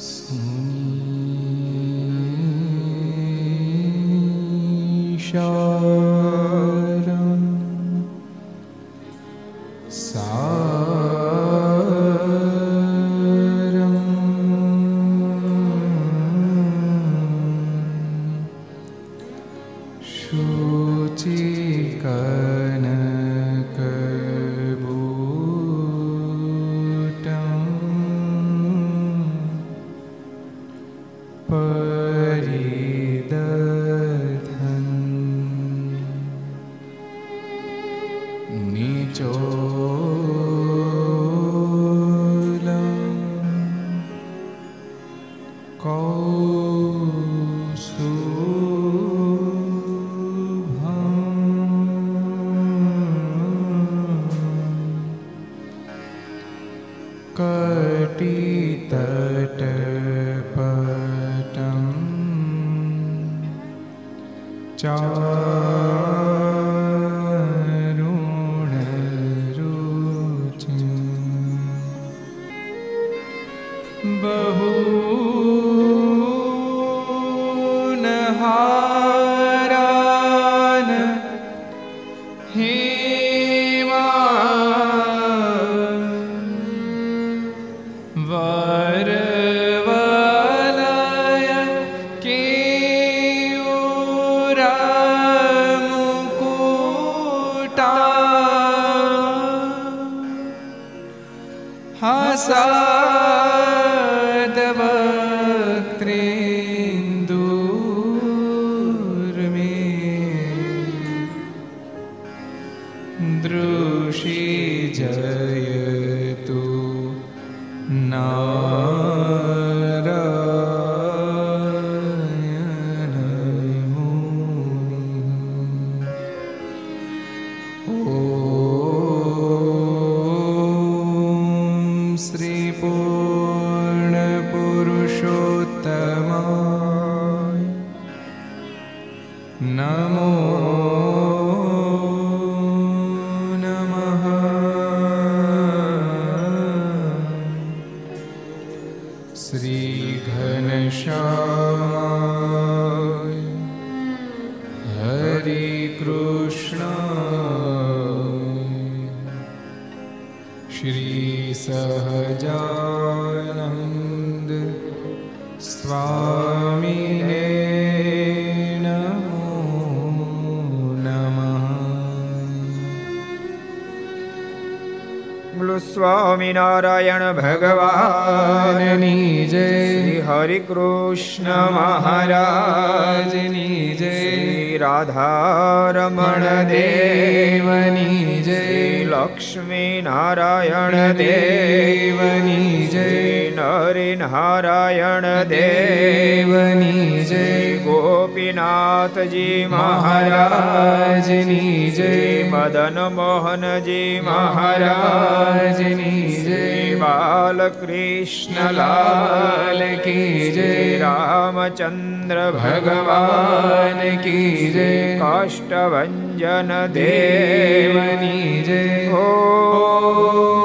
સ્વામિનારાયણ ભગવાનની જય. શ્રી હરિ કૃષ્ણ મહારાજની જય. રાધારમણ દેવની જય. લક્ષ્મી નારાયણ દેવની જય નરી નારાયણ દેવની જય, ગોપીનાથજી મહારાજની જય, મદન મોહનજી મહારાજની જય, બાલકૃષ્ણલાલ કી જય, રામચંદ્ર ભગવાન કી જય, કાષ્ટભન દેવની જય. ઓ.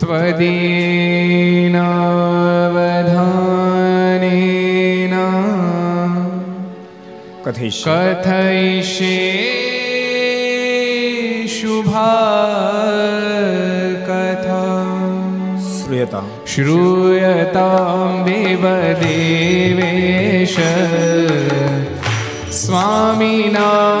त्वदीनावधानेन कथयिष्ये श्रूयतां श्रूयतां देवदेवेश स्वामिनारायण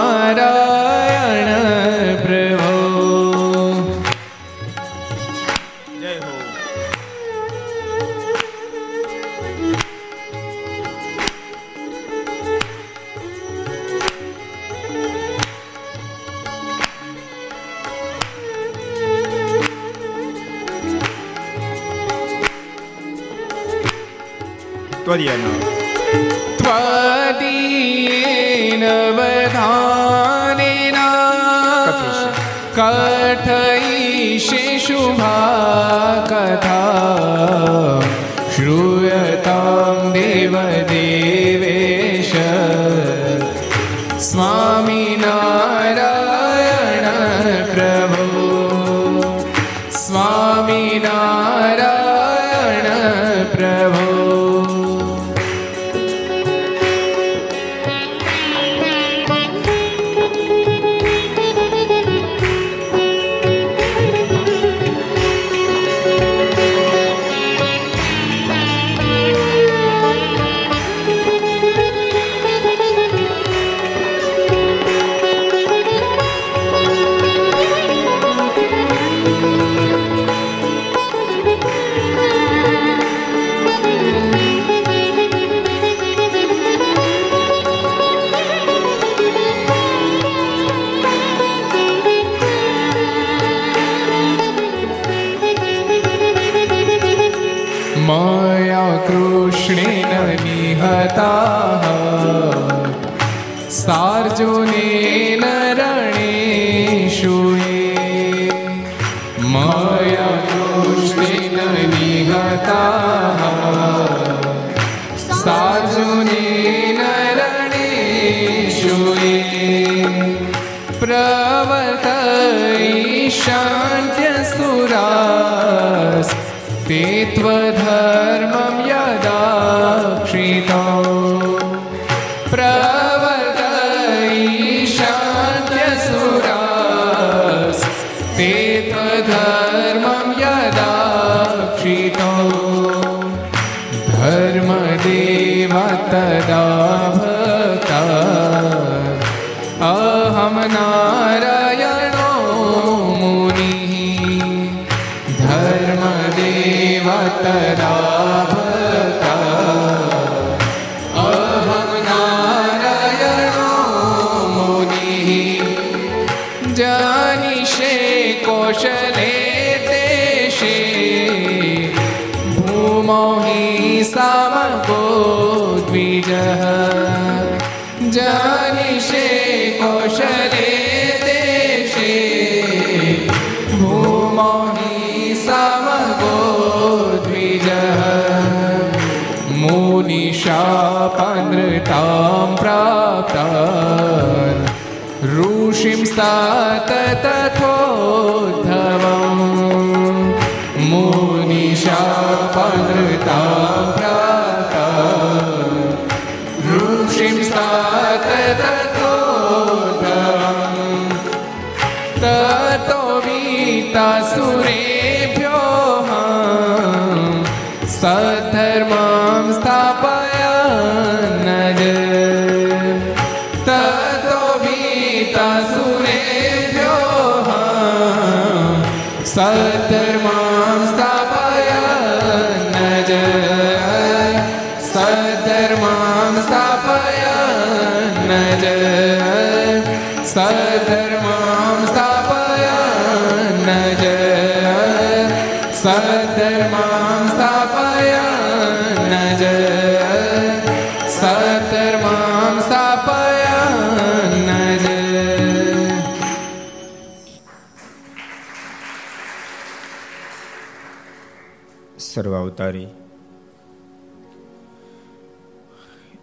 અવતારી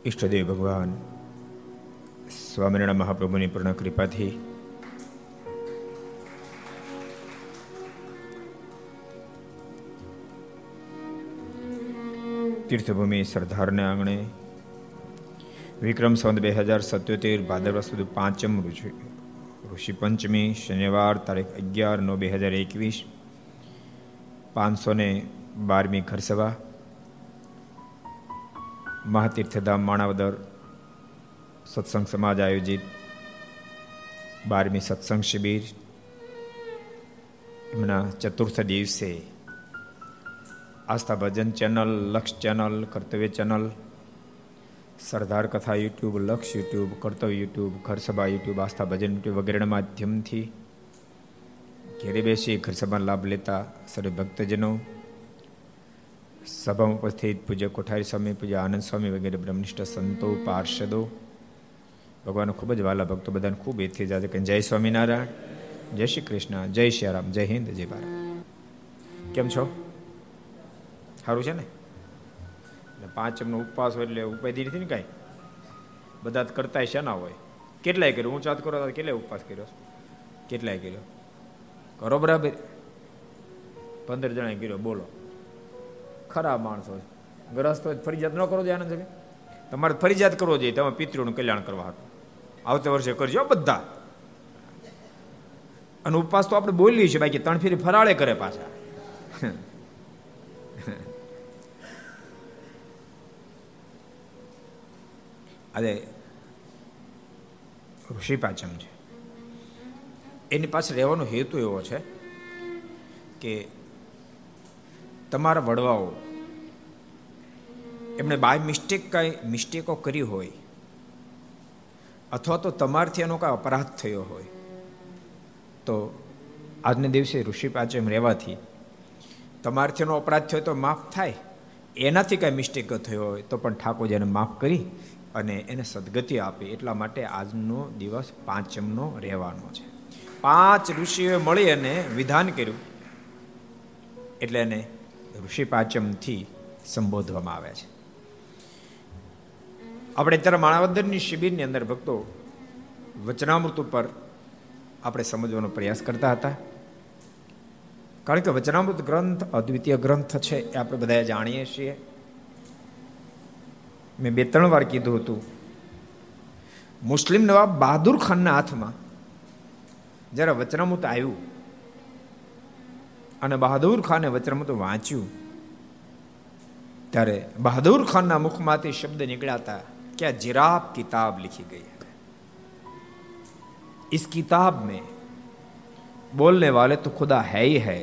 ઈષ્ટદેવ ભગવાન, સ્વામિનારાયણ મહાપ્રભુની પૂર્ણ કૃપાથી તીર્થભૂમિ સરદારને આંગણે વિક્રમ સંત બે હજાર સત્યોતેર ભાદરવા સુધી પાંચમ ઋષિ ઋષિ પંચમી શનિવાર તારીખ અગિયાર નવ બે હજાર એકવીસ પાંચસો ને બારમી ઘરસભા, મહાતીર્થધામ, માણાવદર સત્સંગ સમાજ આયોજિત, બારમી સત્સંગ શિબિર. એમના ચતુર્થ દિવસે Aastha Bhajan channel, Laksh channel, Kartavya channel, Sardar Katha YouTube, Laksh YouTube, Kartavya YouTube, Gharsabha YouTube, Aastha Bhajan YouTube વગેરેના માધ્યમથી ઘેરે બેસી ઘરસભાનો લાભ લેતા સર્વે ભક્તજનો સભામાં ઉપસ્થિત પૂજ્ય કોઠારી સ્વામી, પૂજ્ય આનંદ સ્વામી વગેરે બ્રહ્મનિષ્ઠ સંતો, પાર્ષદો. ભગવાન ખૂબ જ વાલા ભક્તો બધાને ખૂબ એથી જાતે કે જય સ્વામિનારાયણ, જય શ્રી કૃષ્ણ, જય શ્રી રામ, જય હિન્દ, જય ભારત. કેમ છો? સારું છે ને? પાંચમનો ઉપવાસ હોય એટલે ઉપાધિ નથી ને કાંઈ? બધા કરતા છે ના હોય? કેટલાય કર્યો? હું ચાત કરો કેટલાય ઉપવાસ કર્યો? કેટલાય કર્યો? કરો બરાબર. પંદર જણા કર્યો, બોલો. ખરાબ માણસો ગ્રસ્ત હોય ફરજિયાત ન કરો જોઈએ આનંદ તમારે ફરજિયાત કરવો જોઈએ, તમે પિતૃનું કલ્યાણ કરવા હતું આવતા વર્ષે કરજો બધા. અને ઉપવાસ તો આપણે બોલીએ છીએ, બાકી ત્રણ ફેરી ફરાળે કરે પાછા. અરે ઋષિ પાચમ છે એની પાસે રહેવાનો હેતુ એવો છે કે તમારા વડવાઓ. એમણે બાય મિસ્ટેક કાંઈ મિસ્ટેકો કરી હોય, અથવા તો તમારથી એનો કાંઈ અપરાધ થયો હોય. તો આજના દિવસે ઋષિ પાંચમ રહેવાથી તમારથી એનો અપરાધ થયો તો માફ થાય. એનાથી કાંઈ મિસ્ટેક થયો હોય તો પણ ઠાકોરજીને માફ કરી અને એને સદગતિ આપી. એટલા માટે આજનો દિવસ પાંચમનો રહેવાનો છે. પાંચ ઋષિઓએ મળી અને વિધાન કર્યું. એટલે એને ઋષિ સંબોધવામાં આવે છે. આપણે અત્યારે માણાવદરની શિબિરની અંદર ભક્તો વચનામૃત ઉપર આપણે સમજવાનો પ્રયાસ કરતા હતા. કારણ કે વચનામૃત ગ્રંથ અદ્વિતીય ગ્રંથ છે એ આપણે બધા જાણીએ છીએ. મેં બે ત્રણ વાર કીધું હતું. મુસ્લિમ નવાબ બહાદુર ખાનના હાથમાં જ્યારે વચનામૃત આવ્યું અને બહાદુર ખાને વચનામૃત વાંચ્યું ત્યારે બહાદુર ખાનના મુખમાંથી શબ્દ નીકળ્યા હતા क्या जिराब किताब लिखी गई है इस किताब में बोलने वाले तो खुदा है ही है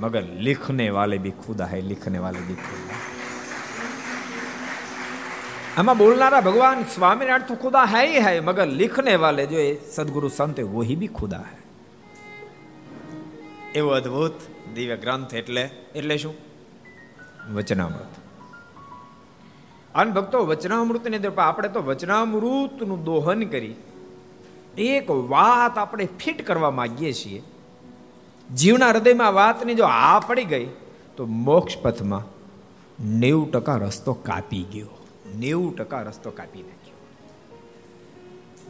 मगर लिखने वाले भी खुदा है लिखने वाले भी खुदा આમાં બોલનારા ભગવાન સ્વામિનારાયણ તો ખુદા है ही है मगर लिखने वाले जो सदगुरु संत है वही भी खुदा है એવો અદ્ભુત દિવ્ય ગ્રંથ એટલે એટલે શું? વચનામૃત. અને ભક્તો વચનામૃતની અંદર આપણે તો વચનામૃતનું દોહન કરી એક વાત આપણે ફિટ કરવા માંગીએ છીએ. જીવના હૃદયમાં વાતની જો આ પડી ગઈ તો મોક્ષ પથમાં નેવું ટકા રસ્તો કાપી ગયો. નેવું ટકા રસ્તો કાપી નાખ્યો.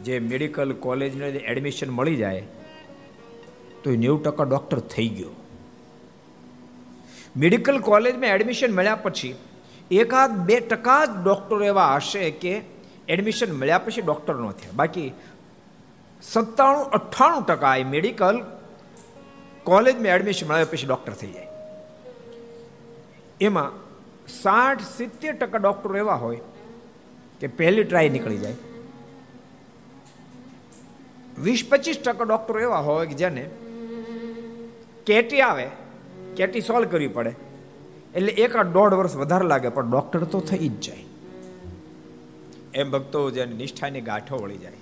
જે મેડિકલ કોલેજને એડમિશન મળી જાય તો એ નેવું ટકા ડોક્ટર થઈ ગયો. મેડિકલ કોલેજમાં એડમિશન મળ્યા પછી એકાદ બે ટકા જ ડૉક્ટરો એવા હશે કે એડમિશન મળ્યા પછી ડૉક્ટર ન થયા. બાકી સત્તાણું, અઠ્ઠાણું ટકા એ મેડિકલ કોલેજમાં એડમિશન મળ્યા પછી ડૉક્ટર થઈ જાય. એમાં સાઠ, સિત્તેર ટકા ડૉક્ટરો એવા હોય કે પહેલી ટ્રાય નીકળી જાય. વીસ, પચીસ ટકા ડૉક્ટરો એવા હોય કે જેને કેટી આવે, કેટી સોલ્વ કરવી પડે. એટલે એક દોઢ વર્ષ વધારે લાગે, પણ ડોક્ટર તો થઈ જ જાય. એમ ભક્તો, જેને નિષ્ઠાની ગાંઠો વળી જાય.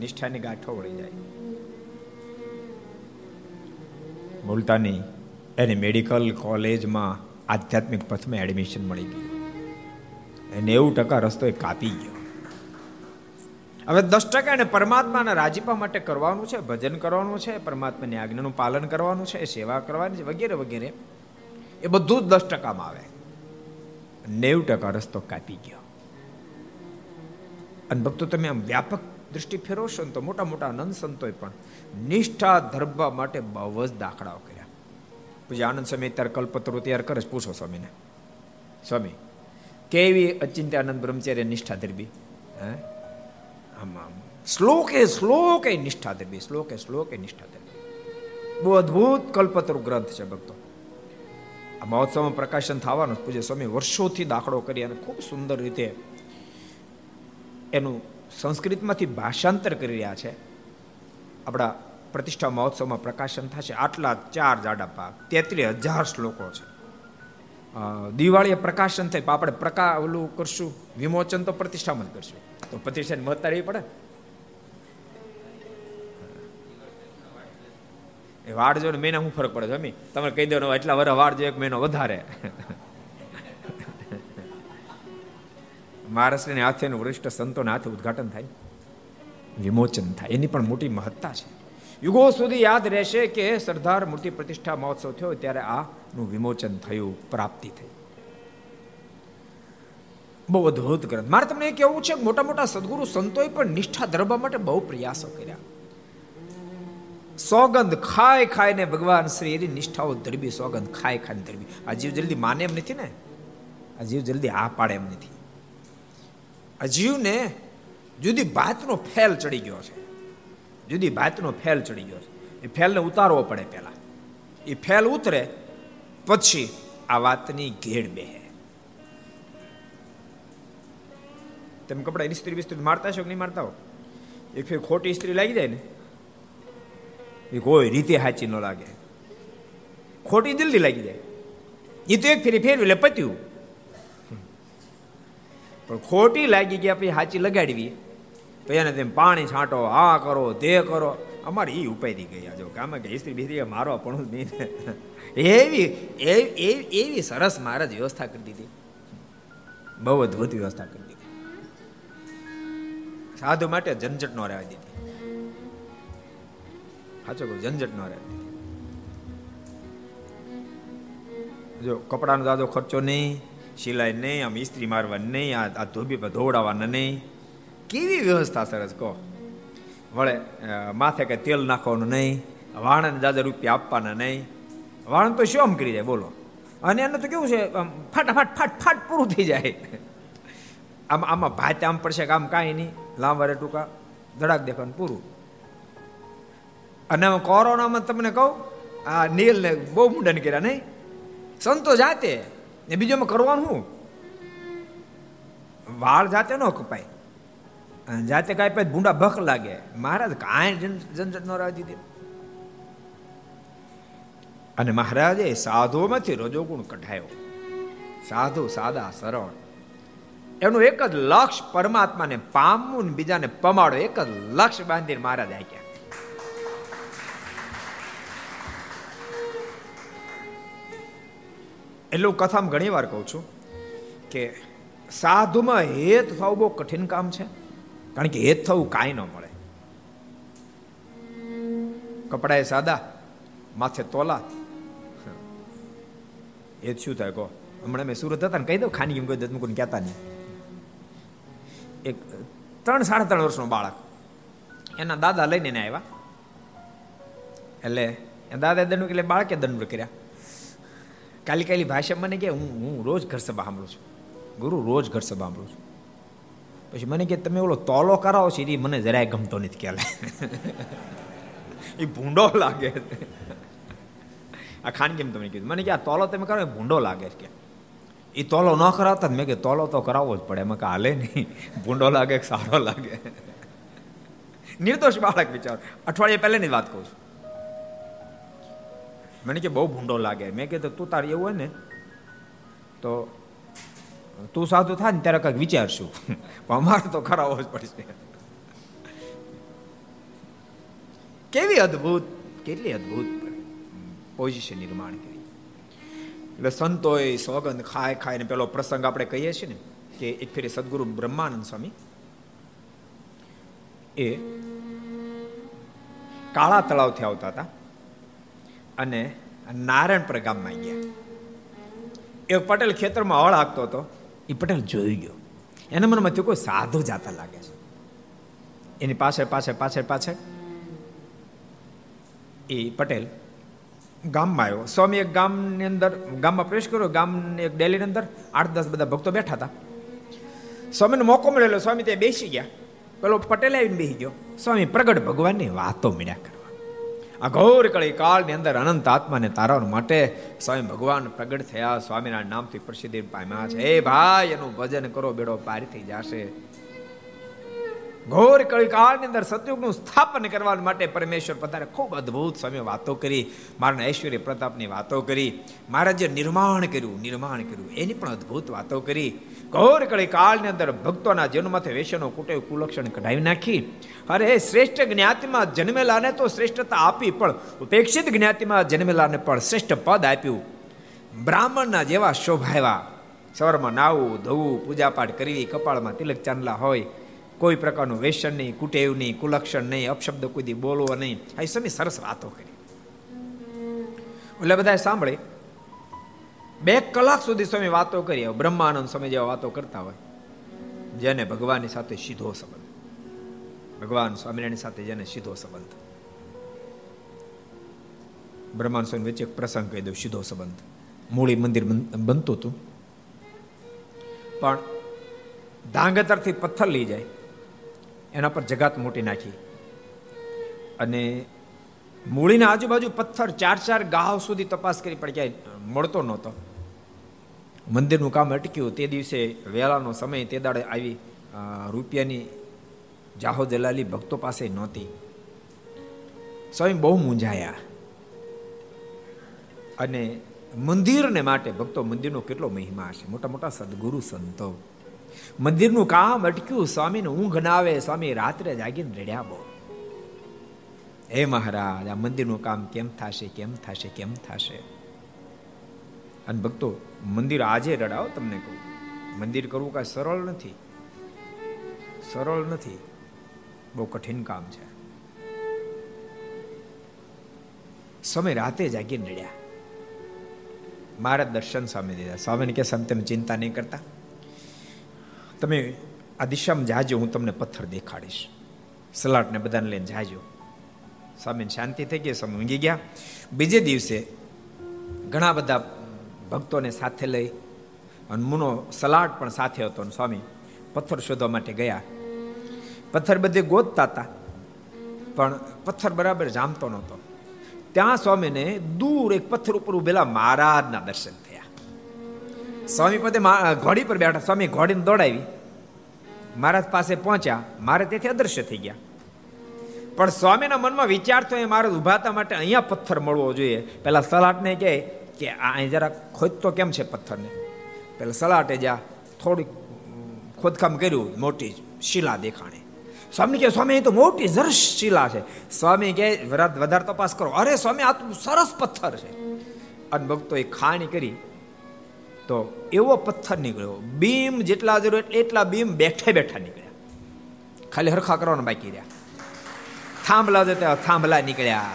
નિષ્ઠાની ગાંઠો વળી જાય. બોલતા એને મેડિકલ કોલેજમાં આધ્યાત્મિક પથમાં એડમિશન મળી ગયું. નેવું ટકા રસ્તો કાપી ગયો. હવે દસ ટકા એને પરમાત્માના રાજીપા માટે કરવાનું છે, ભજન કરવાનું છે, પરમાત્માની આજ્ઞાનું પાલન કરવાનું છે સેવા કરવાની છે, વગેરે વગેરે. એ બધું જ દસ ટકામાં આવે. નેવ ટકા રસ્તો કાપી ગયો. અને ભક્તો તમે આમ વ્યાપક દૃષ્ટિ ફેરવશો ને તો મોટા મોટા આનંદ સંતોએ પણ નિષ્ઠા ધર્મ માટે બહુ જ દાખલાઓ કર્યા. પછી આનંદ સ્વામી ત્યારે કલ્પતરો તૈયાર કરે પૂછો સ્વામીને. સ્વામી, કેવી અચિંત્યાનંદ બ્રહ્મચર્ય નિષ્ઠા ધરબી હે? આમ. શ્લોકે શ્લોકે નિષ્ઠા દેવી શ્લોકે શ્લોકે નિષ્ઠા દેવી બહુ અદ્ભુત કલ્પતરુ ગ્રંથ છે ભક્તો. આ મહોત્સવમાં પ્રકાશન થવાનું પૂજ્ય સ્વામી વર્ષોથી દાખલો કરી અને ખૂબ સુંદર રીતે એનું સંસ્કૃતમાંથી ભાષાંતર કરી રહ્યા છે. આપણા પ્રતિષ્ઠા મહોત્સવમાં પ્રકાશન થશે આટલા ચાર જાડા પાક તેત્રીસ હજાર શ્લોકો છે. દિવાળીએ પ્રકાશન થાય આપણે પ્રકા ઓલું કરશું, વિમોચન તો પ્રતિષ્ઠામાં જ કરશું. તો પ્રતિષ્ઠાની મહત્તા રહી પડે? એ વાડ જો મહિના હું ફરક પડે છે અમી તમે કહી દો એટલા વર વાડ જો એક મહિનો વધારે. મહારાષ્ટ્રની હાથેનું વરિષ્ઠ સંતોના હાથે ઉદઘાટન થાય, વિમોચન થાય. એની પણ મોટી મહત્તા છે. યુગો સુધી યાદ રહેશે કે સરદાર મૂર્તિ પ્રતિષ્ઠા મહોત્સવ થયો, ત્યારે આ આનું વિમોચન થયું, પ્રાપ્તિ થઈ. બહુ અદભુત ગ્રંથ. મારે તમને એ કહેવું છે, મોટા મોટા સદગુરુ સંતોએ પણ નિષ્ઠા ધરવા માટે બહુ પ્રયાસો કર્યા. સોગંધ ખાય ખાઈને ભગવાન શ્રી એની નિષ્ઠાઓ ધરબી સોગંધ ખાય ખાઈને ધરબી આ જીવ જલ્દી માને એમ નથી ને? આ જીવ જલ્દી આ પાડે એમ નથી. આ જીવને જુદી ભાતનો ફેલ ચડી ગયો છે. જુદી ભાતનો ફેલ ચડી ગયો છે. એ ફેલને ઉતારવો પડે પહેલા. એ ફેલ ઉતરે પછી આ વાતની ઘેડ બેહે તમે કપડા ઇસ્ત્રી બિસ્ત્રી મારતા છો કે નહીં મારતા હો? એક ફેર ખોટી ઇસ્ત્રી લાગી જાય ને, એ કોઈ રીતે સાચી ન લાગે. ખોટી જલ્દી લાગી જાય. એ તો એક ફેરી ફેરવી એટલે પત્યું. પણ ખોટી લાગી ગયા પછી સાચી લગાડવી. પછી એને તેમ પાણી છાંટો, આ કરો, તે કરો. અમારે એ ઉપાય ગયા. જો કામે કે ઇસ્ત્રી બીસ્ત્રી મારો પણ નહીં. એવી એવી સરસ મહારાજ વ્યવસ્થા કરી દીધી. બહુ અદભુત વ્યવસ્થા કરી દીધી. સાધુ માટે ઝંઝટ ન રહેવા દીધી. સાચો કહું, ઝંઝટ નો રહેવા દીધી. જો કપડાનો દાદો ખર્ચો નહીં, સિલાઈ નહીં, આમ ઇસ્ત્રી મારવાની નહીં, આ ધોબી પર ધોવડાવવાના નહીં. કેવી વ્યવસ્થા સરસ કહો. વળે માથે કે તેલ નાખવાનું નહીં, વાણને દાદા રૂપિયા આપવાના નહીં. વાણ તો શું કરી જાય, બોલો. અને એનું તો કેવું છે ફટાફટ ફાટ ફાટ પૂરું થઈ જાય. આમાં આમાં ભાત આમ પડશે કે આમ કાંઈ નહીં. લાંબા રે ટૂંકા, ધડાક દેખાવાનું પૂરું. અને કોરોનામાં તમને કહું, આ નીલને બહુ મુંડન કર્યા, નહીં? સંતો જાતે, ને બીજોમાં કરવાનું શું? વાળ જાતે ન કપાય. જાતે કાંઈ ભૂંડા ભખ લાગે. મહારાજ કાંઈ ઝંઝટ ન રાજી દીધી. અને મહારાજે સાધુમાંથી રજોગુણ કઢાયો. સાધુ, સાદા, સરળ. એનું એક જ લક્ષ પરમાત્માને પામવું બીજાને પમાડો એક જ લક્ષ બાંધીને મહારાજ આક્યા એટલે હું કથામાં ઘણી વાર કહું છું કે સાધુમાં હેત થવું બહુ કઠિન કામ છે, કારણ કે હેત થવું કાંઈ ન મળે. કપડા એ સાદા, માથે તોલા એ શું થાય? કહો. હમણાં મેં સુરત હતા ને, કહી દઉં ખાની એમ કોઈ મૂકીને કહેતા નહીં. એક ત્રણ, સાડા ત્રણ વર્ષનો બાળક. એના દાદા લઈને એને આવ્યા. એટલે દાદા દંડ એટલે બાળકે દંડ કર્યા. કાલી કાલી ભાષા મને કે હું હું રોજ ઘર સભા સાંભળું છું. ગુરુ રોજ ઘર સભા સાંભળું છું. પછી મને કે તમે ઓલો તોલો કરાવો છો એ મને જરાય ગમતો નથી ખ્યાલ. એ ભૂંડો લાગે. આ ખાનગી કેમ તમે કીધું. મને કે આ તોલો તમે કરો, ભૂંડો લાગે કે. એ તોલો ન કરાવતા મેં કે તોલો તો કરાવવો જ પડે. એમાં કે હાલે નહીં. ભૂંડો લાગે સારો લાગે? નિર્દોષ બાળક વિચાર અઠવાડિયે પહેલાની વાત કહું છું. મને કે બહુ ભૂંડો લાગે. મેં કીધું, તું તારે એવું હોય ને, તો તું સાધુ થાય ને ત્યારે કંઈક વિચારશું. પણ અમારે તો કરાવવો જ પડશે. કેવી અદ્ભુત, કેટલી અદ્ભુત. પોઝિશન નિર્માણ કરી. એટલે સંતોએ સોગંદ ખાય ખાઈને પેલો પ્રસંગ આપણે કહીએ છીએ ને, કે એક ફેરી સદગુરુ બ્રહ્માનંદ સ્વામી એ કાળા તળાવથી આવતા હતા અને નારાયણપુર ગામમાં ગયા. એક પટેલ ખેતરમાં હળ હાંકતો હતો. એ પટેલ જોઈ ગયો. એના મનમાં કોઈ સાધુ જાતા લાગે છે. એની પાછળ પાછળ પાછળ પાછળ એ પટેલ ગામમાં આવ્યો. સ્વામી એક ગામની અંદર, ગામમાં પ્રવેશ કર્યો. ગામની એક ડેલીની અંદર આઠ દસ બધા ભક્તો બેઠા હતા. સ્વામીને મોકો મળેલો. સ્વામી ત્યાં બેસી ગયા. પેલો પટેલ આવીને બેસી ગયો. સ્વામી પ્રગટ ભગવાનની વાતો મળ્યા આ ઘોર કળી કાળની અંદર અનંત આત્માને તારવા માટે સ્વામી ભગવાન પ્રગટ થયા. સ્વામીના નામથી પ્રસિદ્ધિ પામ્યા છે. હે ભાઈ, એનું ભજન કરો. બેડો પાર થઈ જશે. ઘોર કળી કાળની અંદર સતયુગનું સ્થાપન કરવા માટે પરમેશ્વર પધારે. ખૂબ અદ્ભુત સમય વાતો કરી, મારા ઐશ્વર્ય પ્રતાપની વાતો કરી, મારા જે નિર્માણ કર્યું નિર્માણ કર્યું, એની પણ અદ્ભુત વાતો કરી. ઘોર કળી કાળની અંદર ભક્તોના જીવનમાંથી વેસનો કુટે કુલક્ષણ કઢાવી નાખી. અરે, શ્રેષ્ઠ જ્ઞાતિમાં જન્મેલાને તો શ્રેષ્ઠતા આપી, પણ ઉપેક્ષિત જ્ઞાતિમાં જન્મેલાને પણ શ્રેષ્ઠ પદ આપ્યું. બ્રાહ્મણના જેવા શોભાવ્યા સવારમાં નાવું ધોવું, પૂજાપાઠ કરવી, કપાળમાં તિલક ચાંદલા હોય. કોઈ પ્રકારનું વેસન નહીં, કુટેવ નહીં, કુલક્ષણ નહીં, અપશબ્દ કોઈ બોલવો નહીં. આ સમય સરસ વાતો કરી. એટલે બધા સાંભળે. બે કલાક સુધી સ્વામી વાતો કરી. બ્રહ્માનંદ સમય જેવા વાતો કરતા હોય. જેને ભગવાનની સાથે સીધો સંબંધ. ભગવાન સ્વામિનારાયણ સાથે જેને સીધો સંબંધ. બ્રહ્માંડ સ્વામી વચ્ચે એક પ્રસંગ કહી દઉં, સીધો સંબંધ. મૂળી મંદિર બનતું હતું. પણ ધાંગતરથી પથ્થર લઈ જાય. એના પર જગાત મોટી નાખી. અને મૂળીના આજુબાજુ પથ્થર ચાર ચાર ગાહ સુધી તપાસ કરી પણ ક્યાંય મળતો નહોતો. મંદિરનું કામ અટક્યું. તે દિવસે વેલાનો સમય તે દાડે આવી રૂપિયાની જાહો જલાલી ભક્તો પાસે નહોતી. સ્વામી બહુ મૂંઝાયા. અને મંદિરને માટે ભક્તો મંદિરનો કેટલો મહિમા છે. મોટા મોટા સદગુરુ સંતો. મંદિરનું કામ અટક્યું, સ્વામીને ઊંઘ ના આવે, સ્વામી રાત્રે જાગીને રડ્યા બહુ. હે મહારાજ, આ મંદિરનું કામ કેમ થશે કેમ થશે કેમ થશે? અને ભક્તો, મંદિર આજે રડાવો તમને કહું. મંદિર કરવું કાંઈ સરળ નથી. સરળ નથી. બહુ કઠિન કામ છે. સમય રાતે જાગીને રડ્યા. મારા દર્શન સ્વામી દીધા. સ્વામીને કે તમે ચિંતા નહીં કરતા. તમે આ દિશામાં જાજો, હું તમને પથ્થર દેખાડીશ. સલાટને બધાને લઈને જાજો. સ્વામીને શાંતિ થઈ ગઈ સ્વામી ઊંઘી ગયા. બીજે દિવસે ઘણા બધા ભક્તોને સાથે લઈ અને મુનો સલાડ પણ સાથે હતો અને સ્વામી પથ્થર શોધવા માટે ગયા. પથ્થર બધે ગોતતા હતા, પણ પથ્થર બરાબર જામતો નહોતો. ત્યાં સ્વામીને દૂર એક પથ્થર ઉપર ઉભેલા મહારાજના દર્શન સ્વામી પદે ઘોડી પર બેઠા. સ્વામી ઘોડીને દોડાવી. મહારાજ પાસે પહોંચ્યા. મારે તેથી અદૃશ્ય થઈ ગયા. પણ સ્વામીના મનમાં વિચાર એ મારે ઉભાતા માટે અહીંયા પથ્થર મળવો જોઈએ. પેલા સલાટને કહે કે, આ અહીં જરા ખોદતો કેમ છે પથ્થરને? પેલા સલાટે જ્યાં થોડીક ખોદકામ કર્યું, મોટી શિલા દેખાણે. સ્વામી કે સ્વામી તો મોટી જરસ શિલા છે. સ્વામી કે વધારે તપાસ કરો. અરે સ્વામી, આ તો સરસ પથ્થર છે. અને ભક્તો એ ખાણી કરી. તો એવો પથ્થર નીકળ્યો. બીમ જેટલા જરૂર એટલા બીમ બેઠે બેઠા નીકળ્યા. ખાલી હરખા કરવાના બાકી રહ્યા. થાંભલા જતા થાંભલા નીકળ્યા.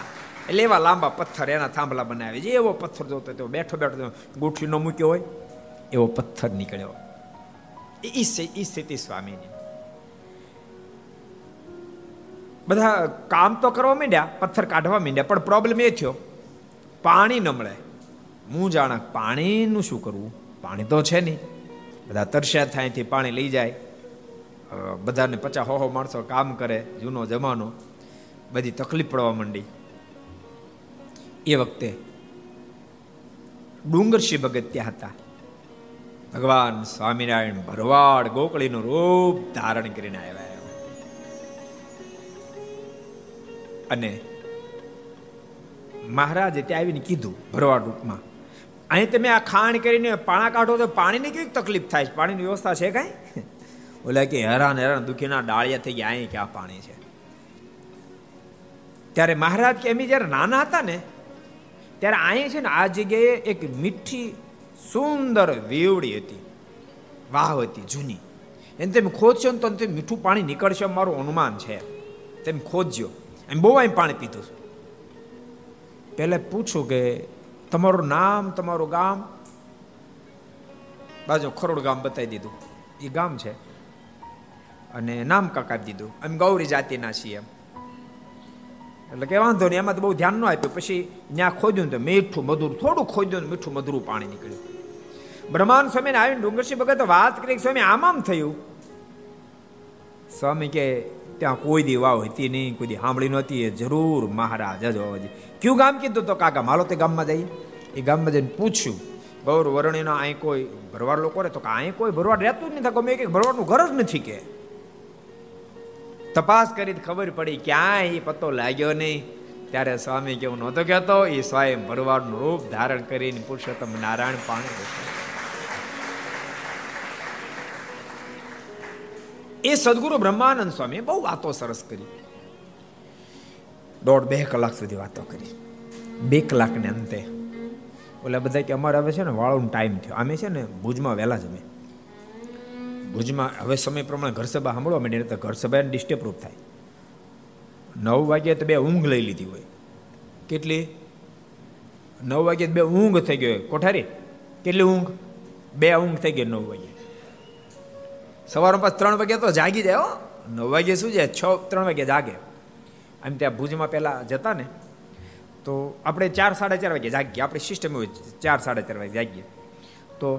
એટલે એવા લાંબા પથ્થર એના થાંભલા બનાવે જે એવો પથ્થર જોતો તો બેઠો બેઠો ગોઠવી ન મૂક્યો હોય, એવો પથ્થર નીકળ્યો. એ સ્થિતિ સ્વામીની. બધા કામ તો કરવા માંડ્યા, પથ્થર કાઢવા માંડ્યા, પણ પ્રોબ્લેમ એ થયો. પાણી ન મળે. હું જાણા પાણીનું શું કરવું પાણી તો છે નહીં. બધા તરસ્યા થાયથી પાણી લઈ જાય. બધાને પચાસ હો હો માણસો કામ કરે જૂનો જમાનો. બધી તકલીફ પડવા માંડી. એ વખતે ડુંગરશી ભગત ત્યાં હતા. ભગવાન સ્વામિનારાયણ ભરવાડ ગોકળીનું રૂપ ધારણ કરીને આવ્યા અને મહારાજે ત્યાં આવીને કીધું ભરવાડ રૂપમાં અહીં તમે આ ખાણ કરીને પાણા કાઢો તો પાણીની કેવી તકલીફ થાય છે? પાણીની વ્યવસ્થા છે કાંઈ? ઓલા કે હેરાન હેરાન દુખીના ડાળિયા થઈ ગયા, અહીં ક્યાં પાણી છે? ત્યારે મહારાજ કે એમ જ્યારે નાના હતા ને, ત્યારે અહીં છે ને આ જગ્યાએ એક મીઠી, સુંદર વેવડી હતી. વાહ હતી, જૂની. એને તમે ખોદશો ને તો મીઠું પાણી નીકળશે મારું અનુમાન છે. તેમ ખોદજો. એમ બહુ અહીં પાણી પીધું પહેલાં પૂછું કે તમારું નામ, તમારું ગામ? બાજુ ખરોડ ગામ બતાવી દીધું. એ ગામ છે. અને નામ કાકા દીધું. એમ ગૌરી જાતિના છીએ. એમ એટલે કે વાંધો નહીં, એમાં તો બહુ ધ્યાન ન આપ્યું. પછી ત્યાં ખોદ્યું તો મીઠું, મધુર, થોડું ખોદ્યું મીઠું, મધુરું પાણી નીકળ્યું. બ્રહ્માંડ સ્વામીને આવીને ડુંગરસિંહ ભગત વાત કરી સ્વામી, આમ થયું? સ્વામી કે, ત્યાં કોઈ દી વાવ હતી નહીં, કોઈ દી સાંભળી નહોતી. એ જરૂર મહારાજ જ હોવા કયું ગામ કીધું તો કાકા, માલો તે ગામમાં જઈએ. એ ગામમાં જઈને પૂછ્યું, ગૌર વરણીના અહીં કોઈ ભરવાડ લોકો રહે? તો કે, અહીં કોઈ ભરવાડ રહેતું જ નથી. ગમે એક ભરવાડનું ઘર જ નથી કે. તપાસ કરી ખબર પડી, ક્યાંય એ પત્તો લાગ્યો નહીં. ત્યારે સ્વામી કેવું નહોતો કહેતો એ સ્વયં ભરવાડનું રૂપ ધારણ કરીને પુરુષોત્તમ નારાયણ પાણી એ સદગુરુ બ્રહ્માનંદ સ્વામી બહુ વાતો સરસ કરી. દોઢ બે કલાક સુધી વાતો કરી. બે કલાકને અંતે. ઓલા બધા કે અમારે હવે છે ને વાળોનો ટાઈમ થયો. અમે છે ને ભુજમાં વહેલા જમે ભુજમાં હવે સમય પ્રમાણે ઘર સભા સાંભળવા માંડી તો ઘર સભા ડિસ્ટર્બ થાય. નવ વાગ્યે તો બે ઊંઘ લઈ લીધી હોય. કેટલી? નવ વાગે બે ઊંઘ થઈ ગયો કોઠારી? કેટલી ઊંઘ? બે ઊંઘ થઈ ગઈ નવ વાગ્યે. સવારમાં પાછ ત્રણ વાગ્યા તો જાગી જાય હો. નવ વાગે શું જાય? છ, ત્રણ વાગે જાગે. આમ ત્યાં ભુજમાં પહેલાં જતા ને, તો આપણે ચાર સાડા ચાર વાગે જાગીએ. આપણી સિસ્ટમ હોય ચાર સાડા ચાર વાગે જાગીએ. તો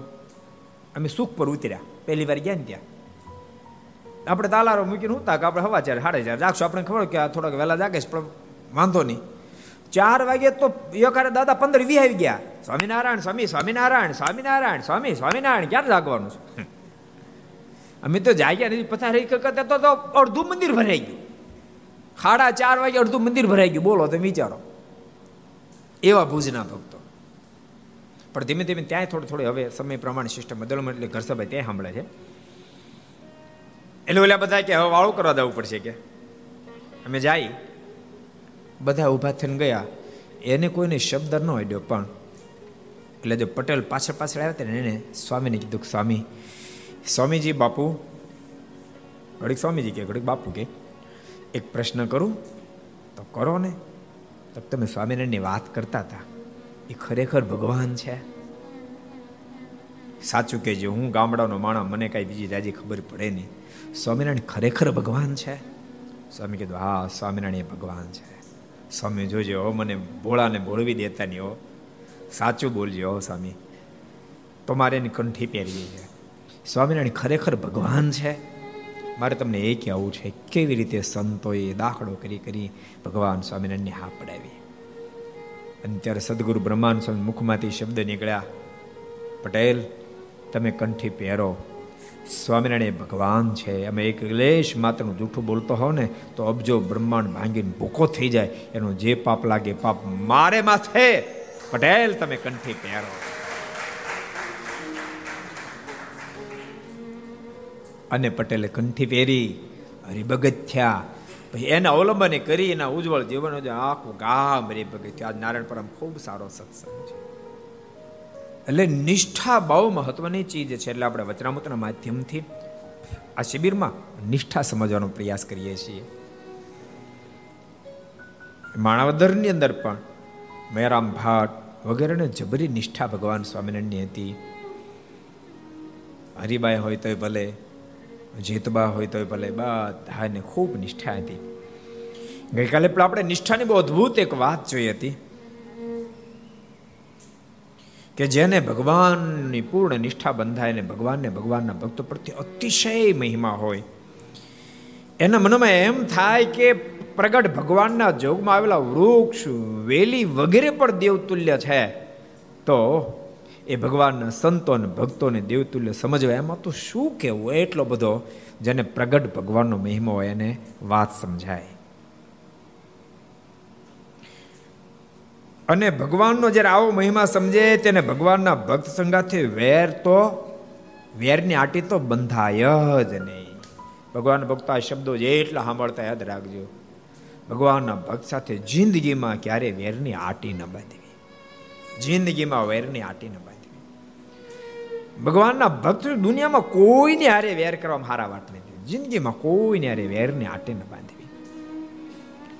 અમે સુખ પર ઉતર્યા. પહેલી વાર ગયા ને ત્યાં. આપણે તાલારો મૂકીને ઉતા કે આપણે હવા ચાર સાડા ચાર જાગશું. આપણે ખબર કે આ થોડાક વહેલા જાગે છે, પણ વાંધો નહીં. ચાર વાગે તો યકારે દાદા પંદર વી આવી ગયા. સ્વામિનારાયણ, સ્વામી, સ્વામિનારાયણ સ્વામિનારાયણ, સ્વામી, સ્વામિનારાયણ, ક્યારે જાગવાનું છે? અમે તો જાગ્યા નથી પથારી કરતા તો અડધું મંદિર ભરાઈ ગયું. સાડા ચાર વાગે અડધું મંદિર ભરાઈ ગયું. બોલો, તમે વિચારો. એવા ભુજના ભક્તો. પણ ધીમે ધીમે ત્યાં થોડું થોડી હવે સમય પ્રમાણે સિસ્ટમ બદલમાં એટલે ઘર સભાઈ ત્યાં સાંભળે છે. એટલે ઓલા બધા કે, હવે વાળું કરવા દેવું પડશે કે? અમે જાય બધા ઊભા થઈને ગયા. એને કોઈને શબ્દ ન અડ્યો પણ એટલે જો પટેલ પાછળ પાછળ આવ્યા હતા ને, એને સ્વામીને કીધું સ્વામી, સ્વામીજી બાપુ. ઘડીક સ્વામીજી કે, ઘડીક બાપુ કે. એક પ્રશ્ન કરું? તો કરો ને. તો તમે સ્વામિનારાયણની વાત કરતા હતા. એ ખરેખર ભગવાન છે. સાચું કહેજો, હું ગામડાનો માણસ, મને કાંઈ બીજી રાજી ખબર પડે નહીં. સ્વામિનારાયણ ખરેખર ભગવાન છે? સ્વામી કીધું, હા, સ્વામિનારાયણ ભગવાન છે. સ્વામી જોજો મને ભોળાને ભોળવી દેતા નહીં, હો. સાચું બોલજો, હો, સ્વામી. તમારે એની કંઠી પહેરવી છે સ્વામિનારાયણ ખરેખર ભગવાન છે? મારે તમને એ કહેવું છે, કેવી રીતે સંતોએ દાખલો કરી કરી ભગવાન સ્વામિનારાયણની હા પડાવી? અને ત્યારે સદગુરુ બ્રહ્માન સ્વામી મુખમાંથી શબ્દ નીકળ્યા, પટેલ, તમે કંઠી પહેરો. સ્વામિનારાયણ ભગવાન છે. અમે એક ક્લેશ માત્રનું જૂઠું બોલતો હોવ ને, તો અબજો બ્રહ્માંડ ભાંગીને ભૂખો થઈ જાય. એનો જે પાપ લાગે પાપ મારે માથે. પટેલ, તમે કંઠી પહેરો. અને પટેલે કંઠી પહેરી હરિભગત થયા. પછી એના અવલંબને કરી એના ઉજ્જવળ જીવન આખું ગામ હરિભગત થયા. નારાયણ પરમ ખૂબ સારો સત્સંગ છે. એટલે નિષ્ઠા બહુ મહત્વની ચીજ છે. એટલે આપણે વચનામૃતના માધ્યમથી આ શિબિરમાં નિષ્ઠા સમજવાનો પ્રયાસ કરીએ છીએ. માણાવદરની અંદર પણ મેરામ ભાટ વગેરેને જબરી નિષ્ઠા ભગવાન સ્વામિનારાયણની હતી. હરિબાઈ હોય તોય ભલે. જીતબા હોય તો ભલે બધાને ખૂબ નિષ્ઠા હતી. ગઈકાલે પણ આપણે નિષ્ઠાની બહુ અદ્ભુત એક વાત જોઈ હતી કે જેને ભગવાનની પૂર્ણ નિષ્ઠા બંધાય ને ભગવાનને ભગવાનના ભક્તો પ્રત્યે અતિશય મહિમા હોય. એના મનમાં એમ થાય કે પ્રગટ ભગવાનના જોગમાં આવેલા વૃક્ષ, વેલી વગેરે પણ દેવતુલ્ય છે. તો એ ભગવાનના સંતો અને ભક્તોને દેવતુલ્ય સમજવા. એમાં તો શું કહેવું? એટલો બધો જેને પ્રગટ ભગવાનનો મહિમા હોય એને વાત સમજાય. અને ભગવાનનો જ્યારે આવો મહિમા સમજે તેને ભગવાનના ભક્ત સંગાથી વેર તો, વેરની આટી તો બંધાય જ નહીં. ભગવાન ભક્ત આ શબ્દો જેટલા સાંભળતા યાદ રાખજો. ભગવાનના ભક્ત સાથે જિંદગીમાં ક્યારે વેરની આટી ન બાંધવી. જિંદગીમાં વેરની આટી ન બાંધવી. ભગવાનના ભક્ત દુનિયામાં કોઈને હારે વેર કરવામાં હારા વાત નથી જિંદગીમાં કોઈને હારે વેરની આટે ન બાંધવી.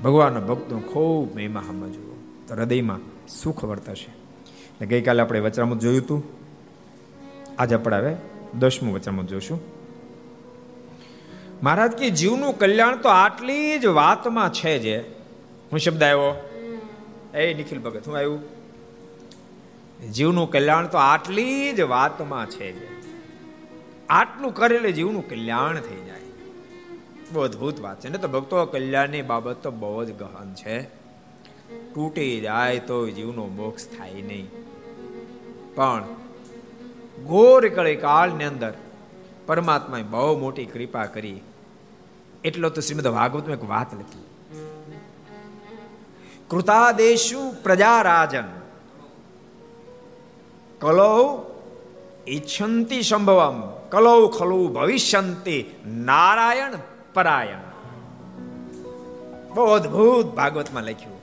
ભગવાનના ભક્તો ખૂબ મહિમા સમજવો. તો હૃદયમાં સુખ વર્તશે. એટલે ગઈકાલે આપણે વચરામત જોયું હતું. આજે આપણે હવે દસમું વચરામત જોશું. મહારાજ કે જીવનું કલ્યાણ તો આટલી જ વાતમાં છે જે. હું શબ્દ આવ્યો? એ નિખિલ ભગત હું આવ્યું? જીવનું કલ્યાણ તો આટલી જ વાતમાં છે આટલું કરેલે જીવનું કલ્યાણ થઈ જાય. બહુ અદભુત વાત છે. ને તો ભક્તો, કલ્યાણની બાબત તો બહુ જ ગહન છે. તૂટી જાય તો જીવનો મોક્ષ થાય નહીં. પણ ઘોર કળે કાળની અંદર પરમાત્માએ બહુ મોટી કૃપા કરી. એટલો તો શ્રીમદ ભાગવતમાં એક વાત લખી. કૃતાદેશુ પ્રજા રાજન કલો ઈચ્છંતિ સંભવમ કલૌ ખલુ ભવિષ્યંતિ નારાયણ પરાયણ બહુ અદભુત ભાગવતમાં લખ્યું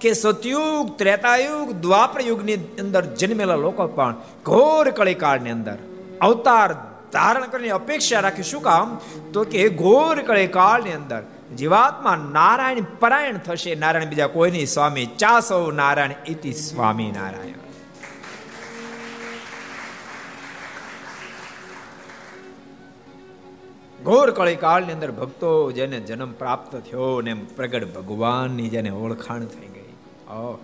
કે સતયુગ ત્રેતાયુગ દ્વાપર યુગની અંદર જન્મેલા લોકો પણ ઘોર કળીકાળની અંદર અવતાર ધારણ કરીને અપેક્ષા રાખી શું કામ તો કે ઘોર કળીકાળની અંદર જીવાત્મા નારાયણ પરાયણ થશે નારાયણ બીજા કોઈની સ્વામી ચાસો નારાયણ ઇતિ સ્વામી નારાયણ ઘોર કળી કાળની અંદર ભક્તો જેને જન્મ પ્રાપ્ત થયો ને પ્રગટ ભગવાનની જેને ઓળખાણ થઈ ગઈ. ઓ,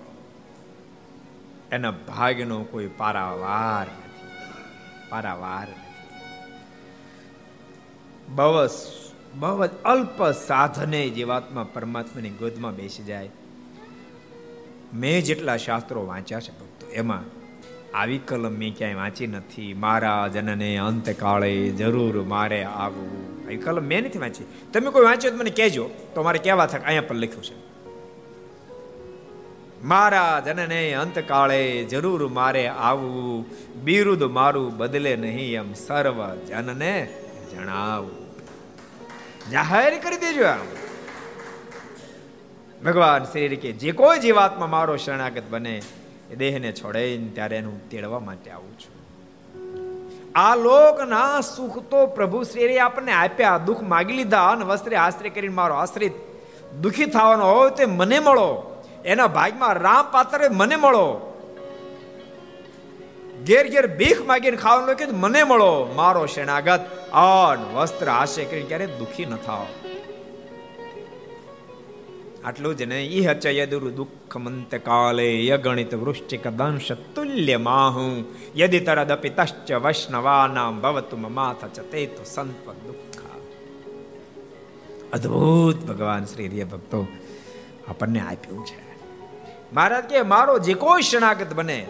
એના ભાગ્યનો કોઈ પારાવાર નથી. પારાવાર નથી. બહુ જ અલ્પ સાધને જીવાત્મા પરમાત્માની ગોદમાં બેસી જાય. મેં જેટલા શાસ્ત્રો વાંચ્યા છે ભક્તો, એમાં આવી કલમ મેં ક્યાંય વાંચી નથી. મારા જનને અંતકાળે જરૂર મારે આવવું આવી. કલમ મેં નથી વાંચી. તમે કોઈ વાંચ્યો તો મને કહેજો. તો મારે કેવા થાય અહીંયા પર લખ્યું છે. મારા જનને અંતકાળે જરૂર મારે આવવું. બિરુદ મારું બદલે નહીં એમ સર્વ જનને જણાવું. જાહેર કરી દેજો આમ ભગવાન શ્રી કે જે કોઈ જીવાત્મા મારો શરણાગત બને, એ દેહને છોડે ત્યારે એનું તેડવા માટે આવું છું. આ લોકના સુખ તો પ્રભુ શ્રી આપણને આપ્યા. દુઃખ માગી લીધા અને વસ્ત્રે આશ્રય કરીને મારો આશ્રિત દુઃખી થવાનો હોય તે મને મળો. એના ભાગમાં રામ પાત્રે મને મળો. ઘેર ઘેર ભીખ માગીને ખાવાનું કે મને મળો. મારો શેણાગત અન વસ્ત્ર આશ્રય કરીને ક્યારે દુખી ન થાવ આટલું જ નહીં. ઈ હચ યદુરુ દુઃખ મંત કાલે યગણિત વૃષ્ટિક દંશ તુલ્ય માહુ યદિ તરદપી તશ્ચ વૈષ્ણવાનામ ભવતુ ચ ચતે તો સંત દુઃખ. અદ્ભુત ભગવાન શ્રી રિય ભક્તો આપણને આપ્યું છે. મહારાજ કે, મારો જે કોઈ શરણાગત બને,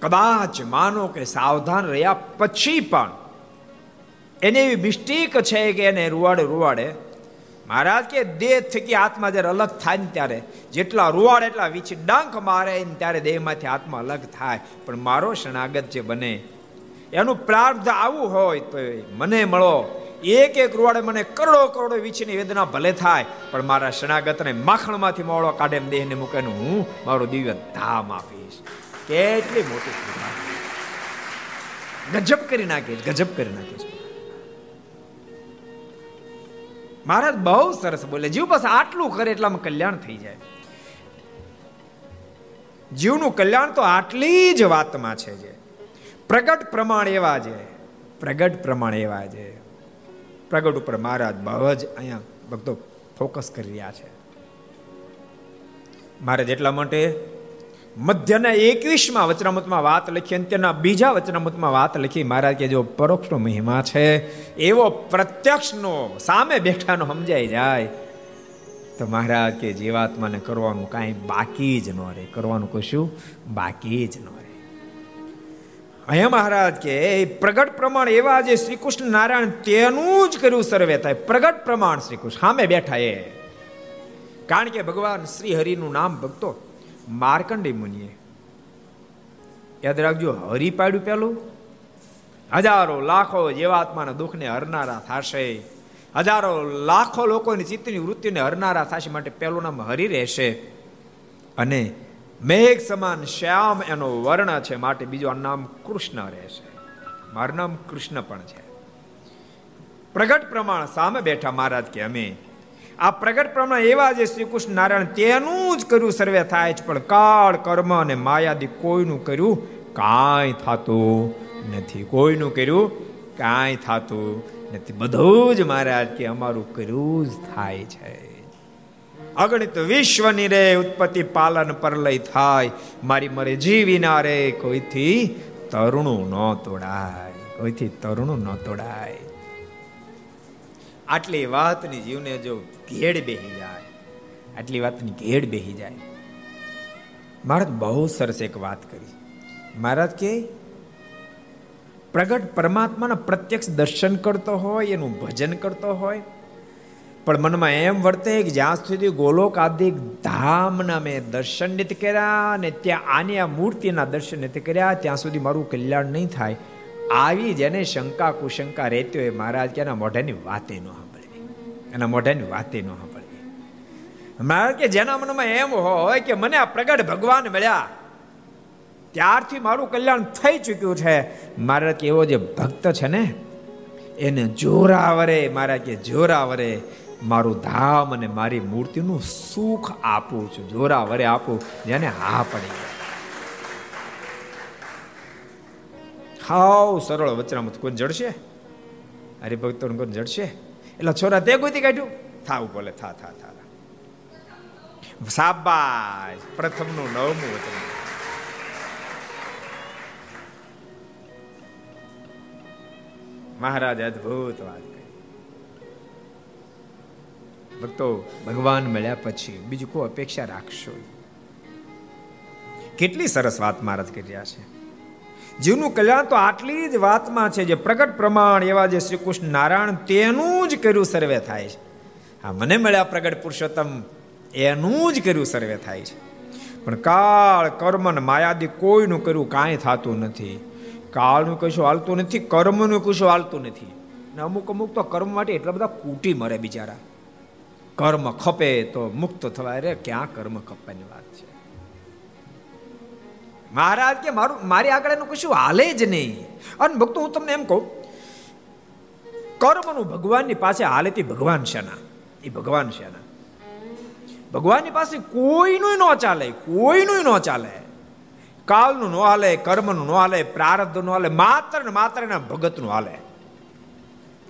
કદાચ માનો કે સાવધાન રહ્યા પછી પણ, એને એવી મિસ્ટેક છે કે એને રૂવાડે રૂવાડે મહારાજ કે દેહ થકી આત્મા જ્યારે અલગ થાય ને ત્યારે, જેટલા રૂવાડ એટલા વીછી ડાંક મારે ને ત્યારે દેહમાંથી આત્મા અલગ થાય. પણ મારો શરણાગત જે બને, એનું પ્રાર્થ આવું હોય તો મને મળો. એક એક રૂવાડે મને કરોડો કરોડો વીછીની વેદના ભલે થાય, પણ મારા શરણાગતને માખણમાંથી મોળો કાઢે દેહને મૂકે હું મારો દિવ્ય ધામ આપીશ. કેટલી મોટી ગજબ કરી નાખીશ, ગજબ કરી નાખીશ. મહારાજ બહુ સરસ બોલે. જીવ બસ આટલું કરે એટલામાં કલ્યાણ થઈ જાય. જીવનું કલ્યાણ તો આટલી જ વાતમાં છે જે. પ્રગટ પ્રમાણ એવા છે. પ્રગટ પ્રમાણ એવા છે. પ્રગટ ઉપર મહારાજ બહુ જ અહીંયા ભક્તો ફોકસ કરી રહ્યા છે. મહારાજ એટલા માટે મધ્યના એકવીસમાં વચનામૃતમાં વાત લખી અંત્યના બીજા વચનામૃતમાં વાત લખી. મહારાજ કે જો પરોક્ષનો મહિમા છે, એવો પ્રત્યક્ષનો, સામે બેઠાનો સમજાઈ જાય. તો મહારાજ કે જીવાત્માને કરવાનું કાંઈ બાકી જ ન રહે. કરવાનું કશું બાકી જ ન રહે. અહીંયા મહારાજ કે પ્રગટ પ્રમાણ એવા જે શ્રી કૃષ્ણ નારાયણ તેનું જ કર્યું સર્વે થાય. પ્રગટ પ્રમાણ શ્રી કૃષ્ણ સામે બેઠા એ. કારણ કે ભગવાન શ્રી હરિનું નામ ભક્તો માર્કંડી મુનિએ. યાદ રાખજો હરી પાડ્યું પેલું? હજારો લાખો જીવાત્માના દુઃખને હરનારા થશે. હજારો લાખો લોકોની ચિત્તની વૃત્તિને હરનારા થશે માટે પેલું નામ હરી રહેશે. અને મેઘ સમાન શ્યામ એનો વર્ણ છે માટે બીજું નામ કૃષ્ણ રહેશે. મારું નામ કૃષ્ણ પણ છે. પ્રગટ પ્રમાણ સામે બેઠા મહારાજ કે અમે આ પ્રગટ પ્રમાણે એવા જે શ્રી કૃષ્ણ નારાયણ તેનું જ કર્યું સર્વે થાય છે, પણ કાળ, કર્મ અને માયાદી કોઈનું કર્યું કાંઈ થતું નથી. કોઈનું કર્યું કાંઈ થતું નથી. બધું જ મહારાજ કે અમારું કર્યું જ થાય છે. અગણિત વિશ્વની રે ઉત્પત્તિ પાલન પરલય થાય. મારી મરે જીવીના રે કોઈથી તરુણું ન તોડાય. કોઈથી તરુણું ન તોડાય. આટલી વાતની જીવને જો ઘેડ બેહી જાય. આટલી વાતની ઘેડ બેહી જાય. મહારાજ બહુ સરસ એક વાત કરી. મહારાજ કે, પ્રગટ પરમાત્માના પ્રત્યક્ષ દર્શન કરતો હોય, એનું ભજન કરતો હોય. પણ મનમાં એમ વર્તે કે જ્યાં સુધી ગોલોક આદિક ધામના મેં દર્શન નથી કર્યા અને ત્યાં આની આ મૂર્તિના દર્શન નથી કર્યા, ત્યાં સુધી મારું કલ્યાણ નહીં થાય. આવી જેને શંકા કુશંકા રહેતી હોય મહારાજ કે એના મોઢાની વાતે ન એના મોઢાની વાતે ન સાંભળવી. મારે કે જેના મનમાં એમ હોય કે મને આ પ્રગટ ભગવાન મળ્યા, ત્યારથી મારું કલ્યાણ થઈ ચૂક્યું છે. મારા કે એવો જે ભક્ત છે ને, એને જોરાવરે, મારા કે જોરાવરે, મારું ધામ અને મારી મૂર્તિનું સુખ આપું છું, જોરાવરે આપું, જેને હા પડી હાવ સરળ વચરામત કોઈ જડશે? હરિભક્તો કોઈ જડશે? એટલે છોરા તે ગોતી કાઢ્યું? થાવું બોલે, થા થા થા. સાબાશ પ્રથમનું નવમું વચન મહારાજ અદ્ભુત વાત ભક્તો, ભગવાન મળ્યા પછી બીજું કોઈ અપેક્ષા રાખશો? કેટલી સરસ વાત મહારાજ કરી રહ્યા છે. જીવનું કલ્યાણ તો આટલી જ વાતમાં છે જે પ્રગટ પ્રમાણ એવા જે શ્રી કૃષ્ણ નારાયણ તેનું જ કર્યું સર્વે થાય છે. હા, મને મળ્યા પ્રગટ પુરુષોત્તમ, એનું જ કર્યું સર્વે થાય છે. પણ કાળ, કર્મ ને માયાદી કોઈનું કર્યું કાંઈ થતું નથી. કાળનું કશું હાલતું નથી, કર્મનું કશું હાલતું નથી. ને અમુક અમુક તો કર્મ માટે એટલા બધા કૂટી મરે બિચારા. કર્મ ખપે તો મુક્ત થવાય. રે ક્યાં કર્મ ખપવાની વાત છે? મહારાજ કે મારું, મારી આગળ એનું કશું હાલે જ નહીં. અને ભક્તો, હું તમને એમ કહું, કર્મનું ભગવાનની પાસે હાલે તે ભગવાન શેના? એ ભગવાન શેના? ભગવાનની પાસે કોઈનું ન ચાલે, કોઈનું ન ચાલે. કાલનું ન હાલે, કર્મનું ન હાલે, પ્રારબ્ધનું હાલે, માત્ર ને માત્ર એના ભગતનું હાલે.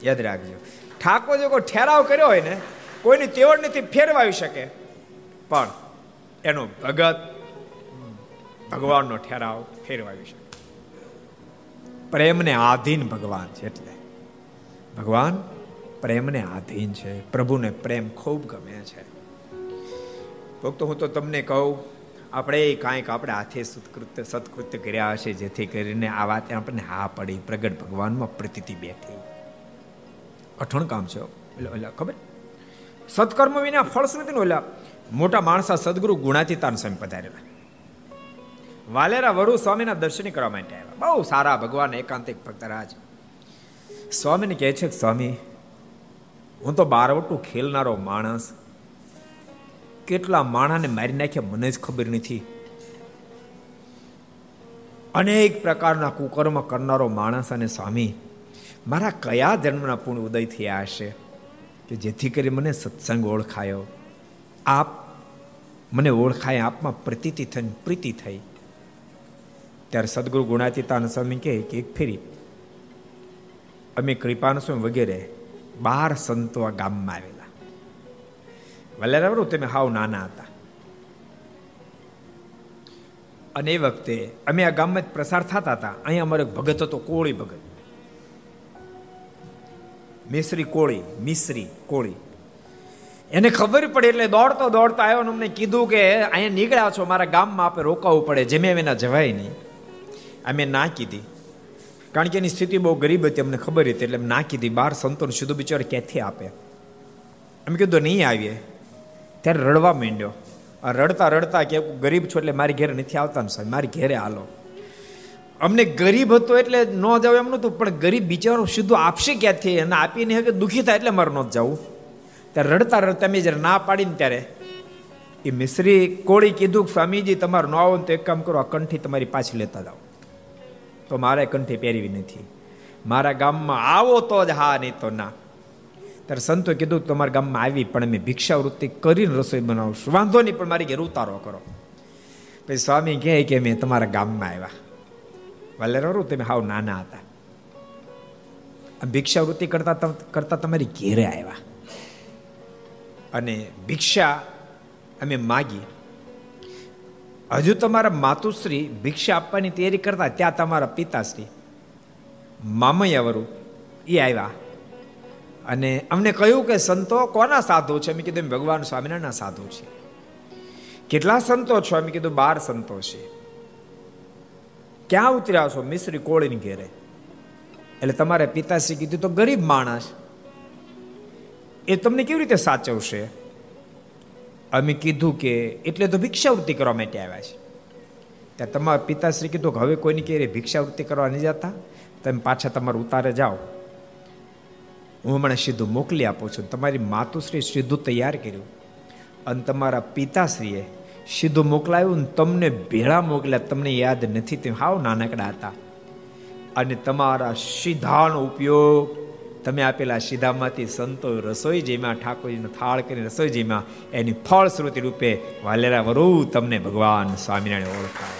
યાદ રાખજો. ઠાકોર જો કોઈ ઠેરાવ કર્યો હોય ને, કોઈની તેવડ નથી ફેરવાવી શકે. પણ એનો ભગત ભગવાનનો ઠેરાવ ફેરવાવી શકે પ્રેમને આધીન ભગવાન છે એટલે. ભગવાન પ્રેમને આધીન છે. પ્રભુને પ્રેમ ખૂબ ગમે છે. ભક્તો, હું તો તમને કહું, આપણે કાંઈક આપણે હાથે સત્કૃત્ય સત્કૃત્ય કર્યા હશે જેથી કરીને આ વાત આપણને હા પડી, પ્રગટ ભગવાનમાં પ્રતિતિ બેઠી. કઠણ કામ છે એટલે એટલે ખબર? સત્કર્મ વિના ફળશ્રુતિ નો ઓલા? મોટા માણસા સદગુરુ ગુણાતીતાન સ્વામી પધારેલા. વાલેરા વરુ સ્વામીના દર્શન કરવા માટે આવ્યા. બહુ સારા ભગવાન, એકાંતિક ભક્તરાજ સ્વામીને કહે છે સ્વામી, હું તો બારવટું ખેલનારો માણસ. કેટલા માણાને મારી નાખ્યા મને જ ખબર નથી. અનેક પ્રકારના કુકર્મ કરનારો માણસ અને સ્વામી, મારા કયા જન્મના પૂર્ણ ઉદય થયા હશે? કે જેથી કરી મને સત્સંગ ઓળખાયો. આપ, મને ઓળખાય, આપમાં પ્રતીતિ થઈ પ્રીતિ થઈ. ત્યારે સદગુરુ ગુણાતીતાન સ્વામી કહે કે એક ફેરી, અમે કૃપાન સ્વામી વગેરે બાર સંતો આ ગામમાં આવેલા. વલ્લરાવરું તમે હાવ નાના હતા. અને એ વખતે અમે આ ગામમાં જ પ્રસાર થતા હતા. અહીંયા અમારો ભગત હતો, કોળી ભગત. મિશ્રી કોળી મિશ્રી કોળી. એને ખબર પડે એટલે દોડતો દોડતો આવ્યો અમને કીધું કે અહીંયા નીકળ્યા છો, મારા ગામમાં આપણે રોકાવું પડે, જેમ એમ એના જવાય નહીં. અમે ના કીધી કારણ કે એની સ્થિતિ બહુ ગરીબ હતી, અમને ખબર હતી, એટલે ના કીધી બાર સંતોન શુદ્ધ બિચાર ક્યાંથી આપે? અમે કીધું નહીં આવીએ. ત્યારે રડવા માંડ્યો. આ રડતા રડતા કે ગરીબ છો એટલે મારી ઘેરે નથી આવતા ને સાહેબ, મારી ઘેરે હાલો. અમને ગરીબ હતો એટલે ન જાવ એમ નતું પણ ગરીબ બિચારો સીધું આપશે ક્યાંથી? અને આપીને હવે દુઃખી થાય એટલે મારે ન જવું ત્યારે રડતા રડતા મેં જ્યારે ના પાડીને ત્યારે એ મિશ્રી કોળી કીધું સ્વામીજી, તમારે ન આવો તો એક કામ કરો, આ કંઠી તમારી પાછી લેતા જાઓ. તો મારે કંઠી પહેરવી નથી. મારા ગામમાં આવો તો જ હા નહીં તો ના. ત્યારે સંતો કીધું તમારા ગામમાં આવી, પણ અમે ભિક્ષાવૃત્તિ કરીને રસોઈ બનાવશું. વાંધો નહીં, પણ મારી ઘેર ઉતારો કરો. પછી સ્વામી કહે કે મેં તમારા ગામમાં આવ્યા. વાલેરો તમે હાવ નાના હતા. ભિક્ષાવૃત્તિ કરતા કરતા તમારી ઘેરે આવ્યા. અને ભિક્ષા અમે માગી. હજુ તમારા માતુશ્રી ભિક્ષા આપવાની તૈયારી કરતા ત્યાં તમારા પિતાશ્રી. મામૈયાવરું એ આવ્યા. અને અમને કહ્યું કે, સંતો કોના સાધુ છે? અમે કીધું ભગવાન સ્વામિનારાયણના સાધુ છે. કેટલા સંતો છો? અમે કીધું, બાર સંતો છે. ક્યાં ઉતર્યા છો? મિશ્રી કોળીની ઘેરે. એટલે તમારે પિતાશ્રી કીધું, તો ગરીબ માણસ, એ તમને કેવી રીતે સાચવશે? અમે કીધું કે એટલે તો ભિક્ષાવૃત્તિ કરવા માટે આવ્યા છે. ત્યાં તમારા પિતાશ્રી કીધું કે હવે કોઈની ઘેરે ભિક્ષાવૃત્તિ કરવા નહીં જતા. તમે પાછા તમારે ઉતારે જાઓ. હું હમણાં સીધું મોકલી આપું છું. તમારી માતુશ્રી સીધું તૈયાર કર્યું. અને તમારા પિતાશ્રીએ સીધું મોકલાયું ને તમને ભેળા મોકલ્યા. તમને યાદ નથી. તે હાવ નાનકડા હતા. અને તમારા સીધાનો ઉપયોગ તમે આપેલા સીધામાંથી સંતો રસોઈ જેમાં ઠાકોરજીનો થાળ કરીને રસોઈ જેમાં એની ફળશ્રુતિ રૂપે વાલેરા વરુ તમને ભગવાન સ્વામિનારાયણ ઓળખાય.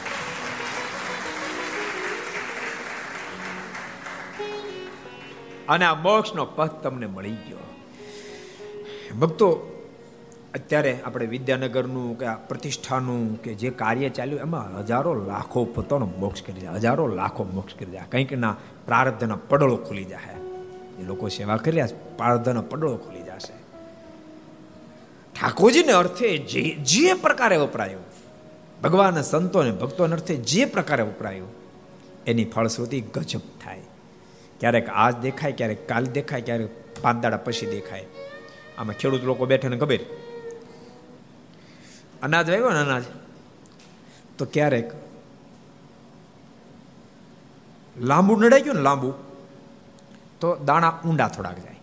અને આ મોક્ષનો પથ તમને મળી ગયો. ભક્તો, અત્યારે આપણે વિદ્યાનગરનું કે આ પ્રતિષ્ઠાનું કે જે કાર્ય ચાલ્યું, એમાં હજારો લાખો પોતાનો મોક્ષ કરી જાય હજારો લાખો મોક્ષ કરી જાય કંઈકના પ્રારબ્ધના પડળો ખુલી જાય એ લોકો સેવા કર્યા પારધાનો પડળો ખુલી જશે. ઠાકોરજીને અર્થે જે જે પ્રકારે વપરાયું ભગવાન સંતોને, ભક્તોને અર્થે જે પ્રકારે વપરાયું, એની ફળશ્રુતિ ગજબ થાય. ક્યારેક આજ દેખાય, ક્યારેક કાલ દેખાય, ક્યારેક પાંચ પછી દેખાય. આમાં ખેડૂત લોકો બેઠે ને ખબર? અનાજ આવ્યો ને અનાજ? તો ક્યારેક લાંબુ નડાઈ ગયું ને લાંબુ. તો દાણા ઊંડા થોડાક જાય.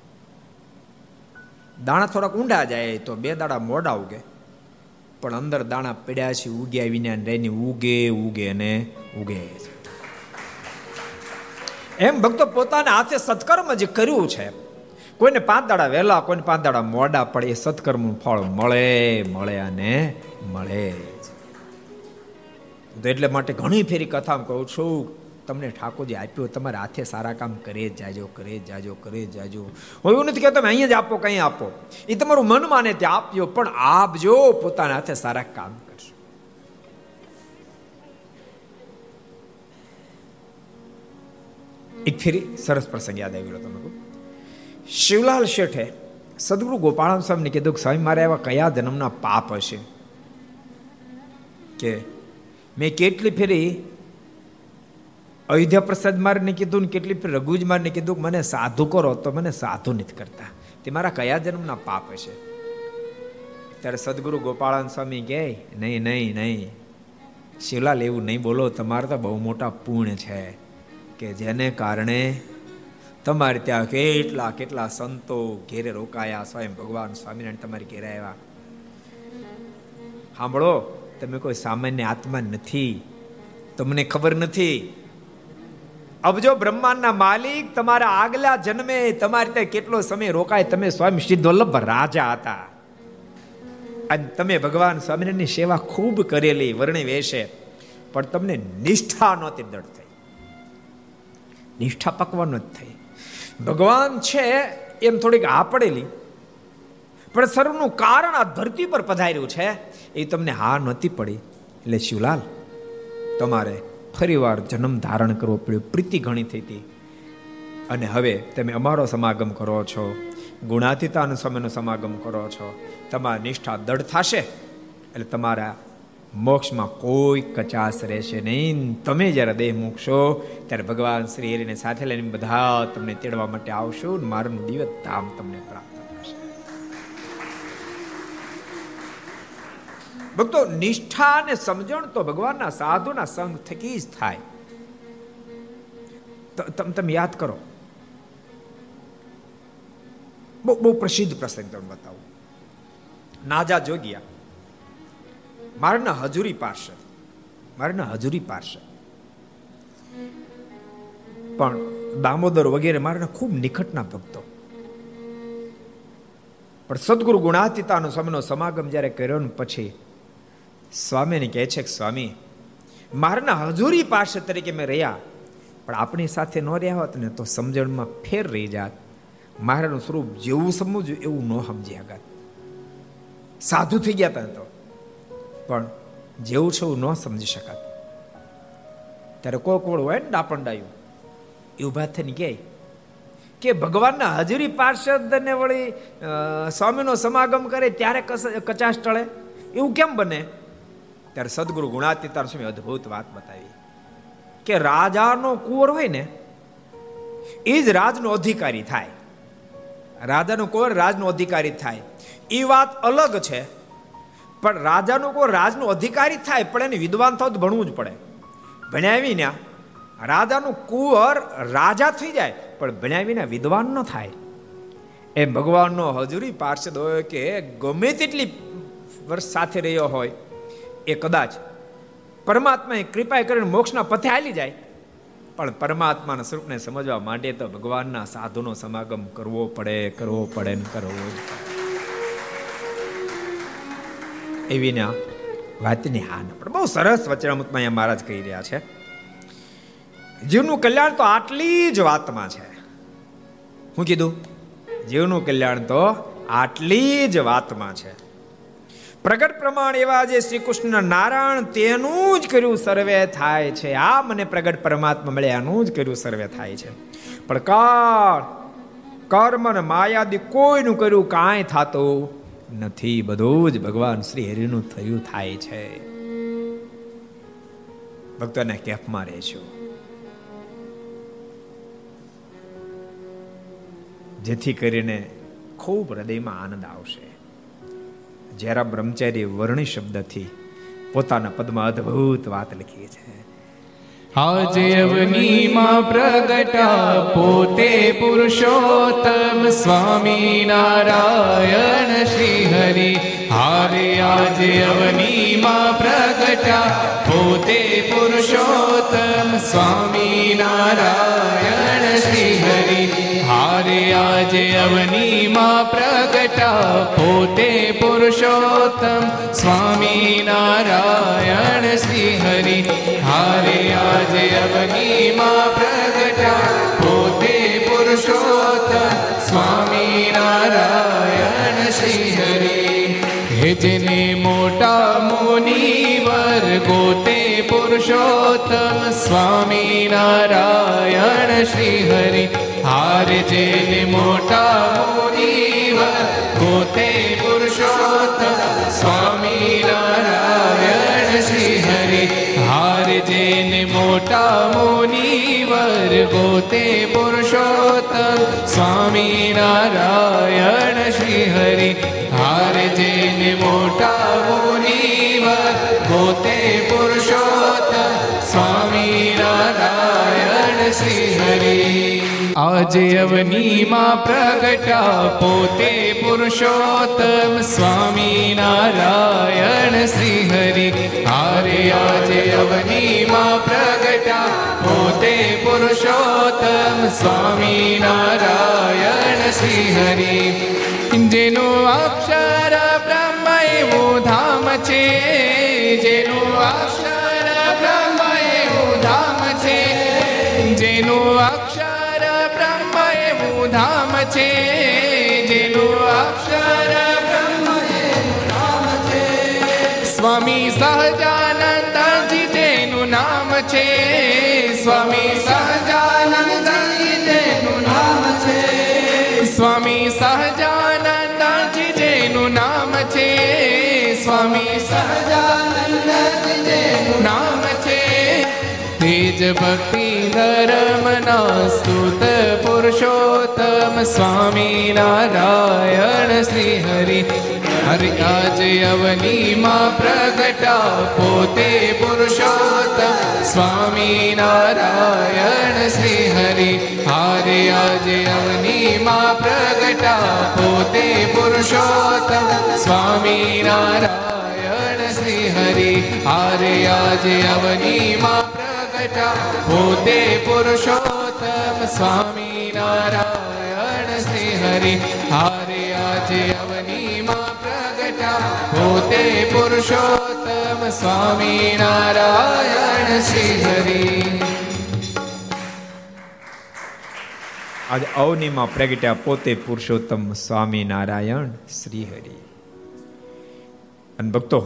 દાણા થોડાક ઊંડા જાય તો બે દાડા મોડા ઉગે. પણ અંદર દાણા પડ્યા છે, ઉગ્યા વિના રહીને ઉગે ઉગે ને ઉગે. એમ ભક્તો પોતાના હાથે સત્કર્મ જે કર્યું છે, કોઈને પાંચ દાડા વહેલા, કોઈને પાંચ દાડા મોડા પડે એ સત્કર્મનું ફળ મળે મળે અને મળે એટલે માટે ઘણી ફેરી કથા કહું છું તમને ઠાકોરજી આપ્યો, તમારા હાથે સારા કામ કરે જ જાજો, કરે જ જાજો, કરે જ જાજો. હું એવું નથી કે તમે અહીંયા જ આપો કંઈ આપો. એ તમારું મન માને તે આપજો, પણ આપજો પોતાના હાથે સારા કામ કરશો. એક ફેરી સરસ પ્રસંગ યાદ આવી ગયો તમને શિવલાલ શેઠે સદગુરુ ગોપાળામ સાહેબને કીધું કે સ્વામી મારે એવા કયા જન્મના પાપ હશે? કે, મેં કેટલી ફેરી અયોધ્યા પ્રસાદ મારને કીધું ને કેટલી ફેરી રઘુજ મારને કીધું મને સાધુ કરો તો મને સાધુ નથી કરતા. તે મારા કયા જન્મના પાપ હશે? ત્યારે સદગુરુ ગોપાળાન સ્વામી કહે, નહીં નહીં નહીં. શિવલાલ, એવું નહીં બોલો. તમારે તો બહુ મોટા પૂર્ણ છે કે જેને કારણે તમારે ત્યાં કેટલા કેટલા સંતો ઘેરે રોકાયા, સ્વયં ભગવાન સ્વામિનારાયણ તમારે ઘેરે આવ્યા. સાંભળો તમે કોઈ સામાન્ય આત્મા નથી. તમને ખબર નથી. અબજો બ્રહ્માંડના માલિક તમારા આગલા જન્મે તમારે ત્યાં કેટલો સમય રોકાય તમે સ્વામી સિદ્ધવલ્લભ રાજા હતા અને તમે ભગવાન સ્વામિનારાયણની સેવા ખૂબ કરેલી વર્ણિ વેશે પણ તમને નિષ્ઠા નહોતી દળ થઈ નિષ્ઠા પકવાનો જ થઈ ભગવાન છે એમ થોડીક આ પડેલી પણ સર્વનું કારણ આ ધરતી પર પધાર્યું છે, એ તમને હા નહોતી પડી એટલે શિવલાલ તમારે ફરીવાર જન્મ ધારણ કરવો પડ્યો. પ્રીતિ ઘણી થઈ હતી. અને હવે તમે અમારો સમાગમ કરો છો. ગુણાતીતાનો સમયનો સમાગમ કરો છો. તમારા નિષ્ઠા દળ થશે. એટલે તમારા મોક્ષમાં કોઈ કચાશ રહેશે નહીં. તમે જ્યારે દેહ મૂકશો, ત્યારે ભગવાન શ્રી હરિને સાથે લઈને બધા તમને તેડવા માટે આવશો મારું દિવસ ધામ તમને પ્રાપ્ત ભક્તો, નિષ્ઠા અને સમજણ તો ભગવાનના સાધુના સંગ થકી જ થાય. તમે તમે યાદ કરો. બહુ બહુ પ્રસિદ્ધ પ્રસંગ તમને બતાવું. નાજા જોગિયા મારના હજુરી પાર્ષદ. મારના હજુરી પાર્ષદ. પણ દામોદર વગેરે મારના ખૂબ નિકટના ભક્તો. પણ સદગુરુ ગુણાતીતાનો સમયનો સમાગમ જ્યારે કર્યો ને પછી સ્વામીને કહે છે કે, સ્વામી, મારના હજુરી પાર્ષદ તરીકે મેં રહ્યા, પણ આપણી સાથે ન રહ્યા હોત ને તો સમજણમાં ફેર રહી જાત. મારાનું સ્વરૂપ જેવું સમજવું એવું ન સમજી આગળ સાધુ થઈ ગયા હતા તો. પણ જેવું છે એવું ન સમજી શકાત. ત્યારે કોઈ કોળ હોય ને ડાપંડાયું એ ઊભા થઈને કહે, કે ભગવાનના હાજરી પાર્ષદને વળી સ્વામીનો સમાગમ કરે ત્યારે કચાશ ટળે? એવું કેમ બને? ત્યારે સદગુરુ ગુણાતીતાર સ્વામી અદભુત વાત બતાવી. કે રાજાનો કુંવર હોય ને, એ જ રાજનો અધિકારી થાય. રાજાનો કુંવર રાજનો અધિકારી થાય. એ વાત અલગ છે, પણ રાજાનો કોઈ રાજનો અધિકારી થાય, પણ એને વિદ્વાન થવું તો ભણવું જ પડે. ભણાવી ને રાજાનું કુંવર રાજા થઈ જાય, પણ ભણાવીને વિદ્વાન ન થાય. એ ભગવાનનો હજુરી પાર્ષદ હોય કે ગમે તેટલી વર્ષ સાથે રહ્યો હોય એ કદાચ પરમાત્માએ કૃપા કરીને મોક્ષના પથે હાલી જાય. પણ પરમાત્માના સ્વરૂપને સમજવા માટે તો ભગવાનના સાધુનો સમાગમ કરવો પડે કરવો પડે ને કરવો એવીને એવી ના વાતની હા પણ બહુ સરસ વચનામૃતમાં અહીંયા મહારાજ કહી રહ્યા છે. જીવનું કલ્યાણ તો આટલી જ વાતમાં છે. હું કીધું? જીવનું કલ્યાણ તો આટલી જ વાતમાં છે. પ્રગટ પ્રમાણ એવા જે શ્રી કૃષ્ણ નારાયણ, તેનું જ કર્યું સર્વે થાય છે. આ મને પ્રગટ પરમાત્મા મળે એનું જ કર્યું સર્વે થાય છે. પણ કાળ, કર્મ ને માયાદી કોઈનું કર્યું કાંઈ થતું નથી. બધું જ ભગવાન શ્રી હરિનું થયું થાય છે. ભક્તોને કેફમાં રહેશું જેથી કરીને ખૂબ હૃદયમાં આનંદ આવશે. જ્યારે બ્રહ્મચારી વર્ણી શબ્દથી પોતાના પદમાં અદ્ભુત વાત લખી છે. આજે અવનીમાં પ્રગટા પોતે પુરુષોત્તમ સ્વામી નારાયણ શ્રી હરિ હારે આજે અવનીમાં પ્રગટા પોતે પુરુષોત્તમ સ્વામી નારાયણ શ્રી હરિ હારે આજે અવનીમાં પ્રગટા પોતે પુરુષોત્તમ સ્વામી નારાયણ શ્રી હરિ હારે આજે અવનીમાં પ્રગટા પોતે પુરુષોત્તમ સ્વામી નારાયણ શ્રી હરિ જેને મોટા મુનિવર ગોતે પુરુષોત્તમ સ્વામી નારાયણ શ્રી હરિ હાર જેને મોટા મુનિવર પોતે પુરુષોત્તમ સ્વામી નારાયણ શ્રી હરિ હાર જેને મોટા મુનિવર પોતે પુરુષોત્તમ સ્વામી નારાયણ આજે અવનીમાં પ્રગટા પોતે પુરુષોત્તમ સ્વામી નારાયણ શ્રી હરિ હારે આજે અવનીમાં પ્રગટા પોતે પુરુષોત્તમ સ્વામી નારાયણ શ્રી હરિ જેનું અક્ષર બ્રહ્મ એવું ધામ છે. જેનું અક્ષર બ્રહ્મ ધામ છે. જેનું છે જેનું અક્ષર સ્વામી સહજાનંદજી જેનું નામ છે સ્વામી તેજ ભક્તિ ધર્મના સ્તુત પુરુષોત્તમ સ્વામી નારાયણ શ્રી હરિ હરિ આજે અવનીમાં પ્રગટા પોતે પુરુષોત્તમ સ્વામી નારાયણ શ્રી હરિ હારે આજે અવનીમાં પ્રગટા પોતે પુરુષોત્તમ સ્વામી નારાયણ શ્રી પ્રગટા પુરુષોત્તમ સ્વામી નારાયણ શ્રી હરિ હારે આજે અવનીમાં પ્રગટા પોતે પુરુષોત્તમ સ્વામી નારાયણ શ્રી હરિ આજ અવનીમાં પ્રગટ્યા પોતે પુરુષોત્તમ સ્વામી નારાયણ શ્રી હરિ અને ભક્તો,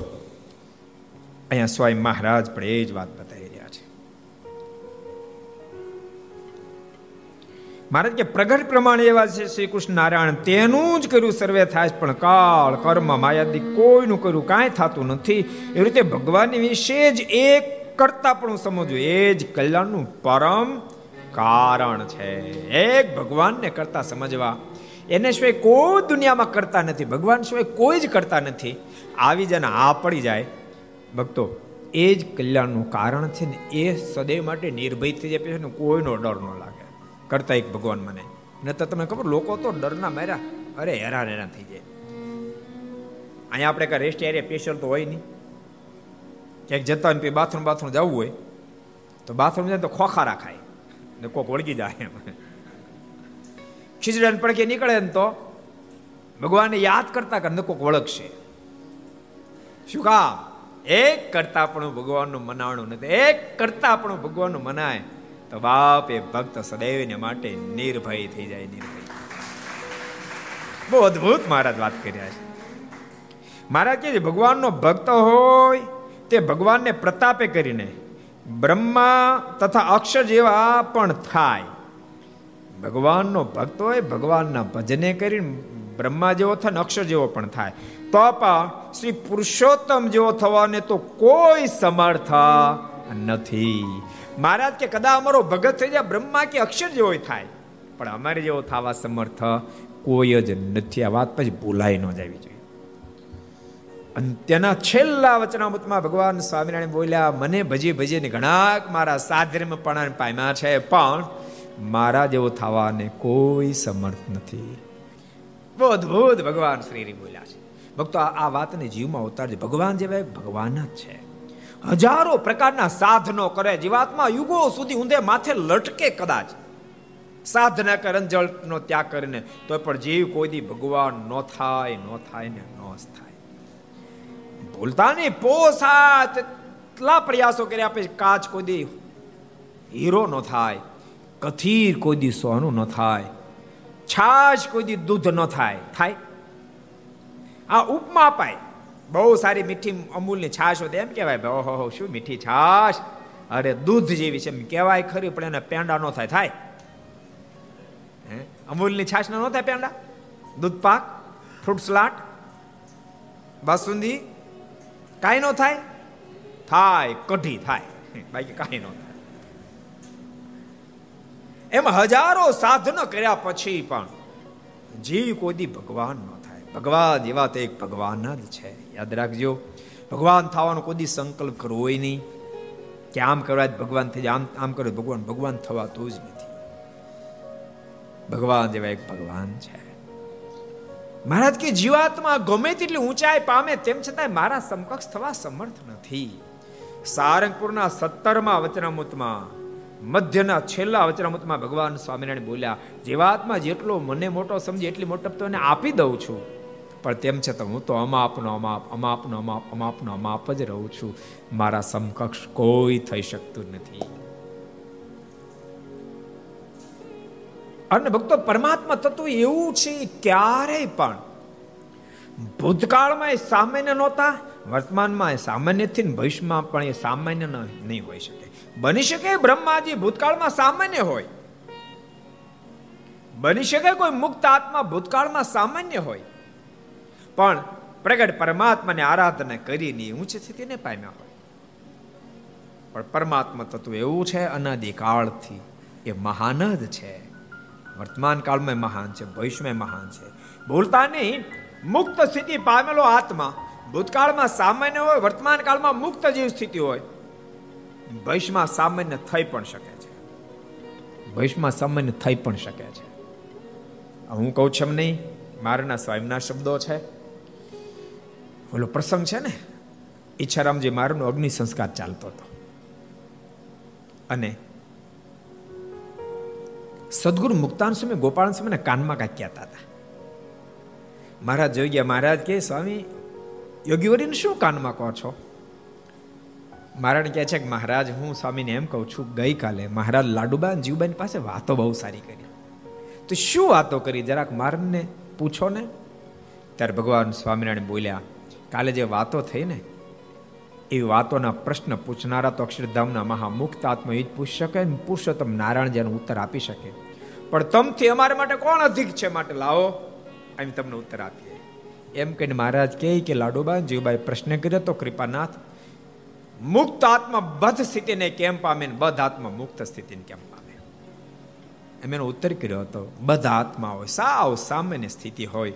અહીંયા સ્વામી મહારાજ પણ એ જ વાત બતાવી મહારાજ કે પ્રગટ પ્રમાણે એવા છે શ્રી કૃષ્ણ નારાયણ, તેનું જ કર્યું સર્વે થાય પણ કાળ, કર્મ, માયાદી કોઈનું કર્યું કાંઈ થતું નથી. એ રીતે ભગવાનની વિશે જ એક કરતા પણ સમજવું એ જ કલ્યાણનું પરમ કારણ છે. એક ભગવાનને કરતા સમજવા. એને સિવાય કોઈ દુનિયામાં કરતા નથી, ભગવાન સિવાય કોઈ જ કરતા નથી. આવી જને આ પડી જાય. ભક્તો, એ જ કલ્યાણનું કારણ છે ને, એ સદૈવ માટે નિર્ભય થઈ જાય. પછી કોઈનો ડર ન લાગે. કરતા એક ભગવાન મને. ન તો તમને ખબર, લોકો તો ડરના માર્યા. અરે, હેરાન હેરાન થઈ જાય. અહીંયા આપણે કાંઈ રેસ્ટ એરિયા સ્પેશિયલ તો હોય નહીં. ક્યાંક જતા હોય બાથરૂમ બાથરૂમ જવું હોય, તો બાથરૂમ જાય તો ખોખા રાખાય ને કોક વળગી જાય એમ. ખીચડી પડકે નીકળે ને તો ભગવાનને યાદ કરતા કરીને કોક વળગશે. શું કામ? એક કરતા પણ ભગવાનનું મનાવણું નથી. એક કરતા પણ ભગવાનનું મનાય. તો બાપ એ ભક્ત સદૈવને માટે નિર્ભય થઈ જાય, નિર્ભય. બહુ અદભુત મહારાજ વાત કર્યા છે. મહારાજ કે ભગવાનનો ભક્ત હોય તે ભગવાનને પ્રતાપે કરીને બ્રહ્મા તથા અક્ષર જેવા પણ થાય. ભગવાનનો ભક્ત હોય, ભગવાનના ભજને કરીને બ્રહ્મા જેવો થાય ને અક્ષર જેવો પણ થાય. તો પણ શ્રી પુરુષોત્તમ જેવો થવાને તો કોઈ સમર્થ નથી. મહારાજ કે કદા અમારો ભગત થઈ જાય, બ્રહ્મા કે અક્ષર જેવો થાય. પણ અમારે જેવો થવા સમર્થ કોઈ જ નથી. આ વાત પછી ભૂલાઈ ન જવી જોઈએ. અને તેના છેલ્લા વચનામૃતમાં ભગવાન સ્વામિનારાયણ બોલ્યા, મને ભજી ભજીને ઘણા મારા સાધર્મ પણ પામ્યા છે, પણ મારા જેવો થવાને કોઈ સમર્થ નથી. અદભુત ભગવાન શ્રી બોલ્યા છે. ભક્તો, આ વાતને જીવમાં ઉતારજે. ભગવાન જેવા ભગવાન જ છે. હજારો પ્રકારના સાધનો કરે. જીવાત્મા યુગો સુધી ઊંધે માથે લટકે કદાચ. સાધના કરે જળનો ત્યાગ કરીને તો પણ જીવ કોઈ દી ભગવાન ન થાય ન થાય ને ન થાય. ભૂલતા નહીં પોસાત એટલા પ્રયાસો કર્યા પછી કાચ કોઈ દી હીરો ન થાય, કથીર કોઈ દી સોનું ન થાય, છાશ કોઈ દી દૂધ ન થાય. થાય. આ ઉપમા અપાય. બહુ સારી મીઠી અમૂલની છાશ હોય એમ કહેવાય ઓહો શું મીઠી છાશ? અરે દૂધ જેવી છે. એમ કહેવાય ખરી, પણ એને પેંડા ન થાય. થાય. અમૂલની છાશ ન થાય પેંડા? દૂધ પાક ફ્રૂટ સલાડ બાસુંદી, કાંઈ ન થાય? થાય, કઢી થાય. બાકી કાંઈ ન થાય. એમ હજારો સાધનો કર્યા પછી પણ જીવ કોદી ભગવાન ન ભગવાન એવા તો એક ભગવાન જ છે. યાદ રાખજો, ભગવાન થવાનો કોઈ સંકલ્પ કરવો નહીં કે આમ કરવા ભગવાન થઈ જાય, આમ આમ કરે ભગવાન ભગવાન થવાતું જ નથી. ભગવાન જેવા એક ભગવાન છે. મહારાજ કે જીવાત્મા ગમે તેટલી ઊંચાઈ પામે તેમ છતાં મારા સમકક્ષ થવા સમર્થ નથી. સારંગપુરના સત્તરમાં વચનામૃતમાં, મધ્યના છેલ્લા વચનામૃતમાં ભગવાન સ્વામિનારાયણ બોલ્યા, જીવાત્મા જેટલો મને મોટો સમજે એટલી મોટપ તો આપી દઉં છું. પણ તેમ છતાં હું તો અમાપનો અમાપ અમાપનો અમાપ અમાપનો અમાપ જ રહું છું. મારા સમકક્ષ કોઈ થઈ શકતું નથી. અને ભક્તો, પરમાત્મા તત્વ એવું છે ક્યારેય પણ. ભૂતકાળમાં એ સામાન્ય નહોતા, વર્તમાનમાં એ સામાન્યથી ભવિષ્યમાં પણ એ સામાન્ય નહીં હોઈ શકે. બની શકે બ્રહ્માજી ભૂતકાળમાં સામાન્ય હોય. બની શકે કોઈ મુક્ત આત્મા ભૂતકાળમાં સામાન્ય હોય. પણ પ્રગટ પરમાત્માને આરાધના કરીને ઊંચ સ્થિતિને પામ્યા હોય. પણ પરમાત્મા તત્વ એવું છે અનાદિકાળથી એ મહાન જ છે. વર્તમાન કાળમાં મહાન છે, ભવિષ્યમાં મહાન છે. ભૂલતા નહીં, મુક્ત સ્થિતિ પામેલો આત્મા. ભૂતકાળમાં સામાન્ય હોય, વર્તમાન કાળમાં મુક્ત જેવી સ્થિતિ હોય. ભવિષ્યમાં સામાન્ય થઈ પણ શકે છે. ભવિષ્યમાં સામાન્ય થઈ પણ શકે છે. હું કહું છું એમ નહીં, મારાના સ્વયંના શબ્દો છે. ઓલો પ્રસંગ છે ને, ઈચ્છારામજી મારનો અગ્નિ સંસ્કાર ચાલતો હતો. અને સદગુરુ મુક્તાન સમય ગોપાલ સમય કાનમાં કાંઈક કહેતા હતા. મહારાજ જોઈ ગયા, મહારાજ કે સ્વામી, યોગીવરીને શું કાનમાં કહો છો? મહારાજ કહે છે કે, મહારાજ, હું સ્વામીને એમ કહું છું, ગઈકાલે મહારાજ લાડુબા જીવબાની પાસે વાતો બહુ સારી કરી. તો શું વાતો કરી? જરાક મારને પૂછો ને. ત્યારે ભગવાન સ્વામિનારાયણ બોલ્યા કાલે જે વાતો થઈ ને એવી વાતોના પ્રશ્ન પૂછનારા તો અક્ષરધામના મહામુક્ત આત્મા એ જ પૂછી શકે પુરુષોત્તમ નારાયણ જેનો ઉત્તર આપી શકે. પણ તમથી અમારા માટે કોણ અધિક છે માટે લાવો એમ તમને ઉત્તર આપીએ. એમ કહીને મહારાજ કહે કે લાડુબા જીવબાઈ પ્રશ્ન કર્યો તો કૃપાનાથ, મુક્ત આત્મા બધ સ્થિતિને કેમ પામે બધ આત્મા મુક્ત સ્થિતિને કેમ પામે? એમ એનો ઉત્તર કર્યો હતો. બધા આત્મા હોય સાવ સામાન્ય સ્થિતિ હોય.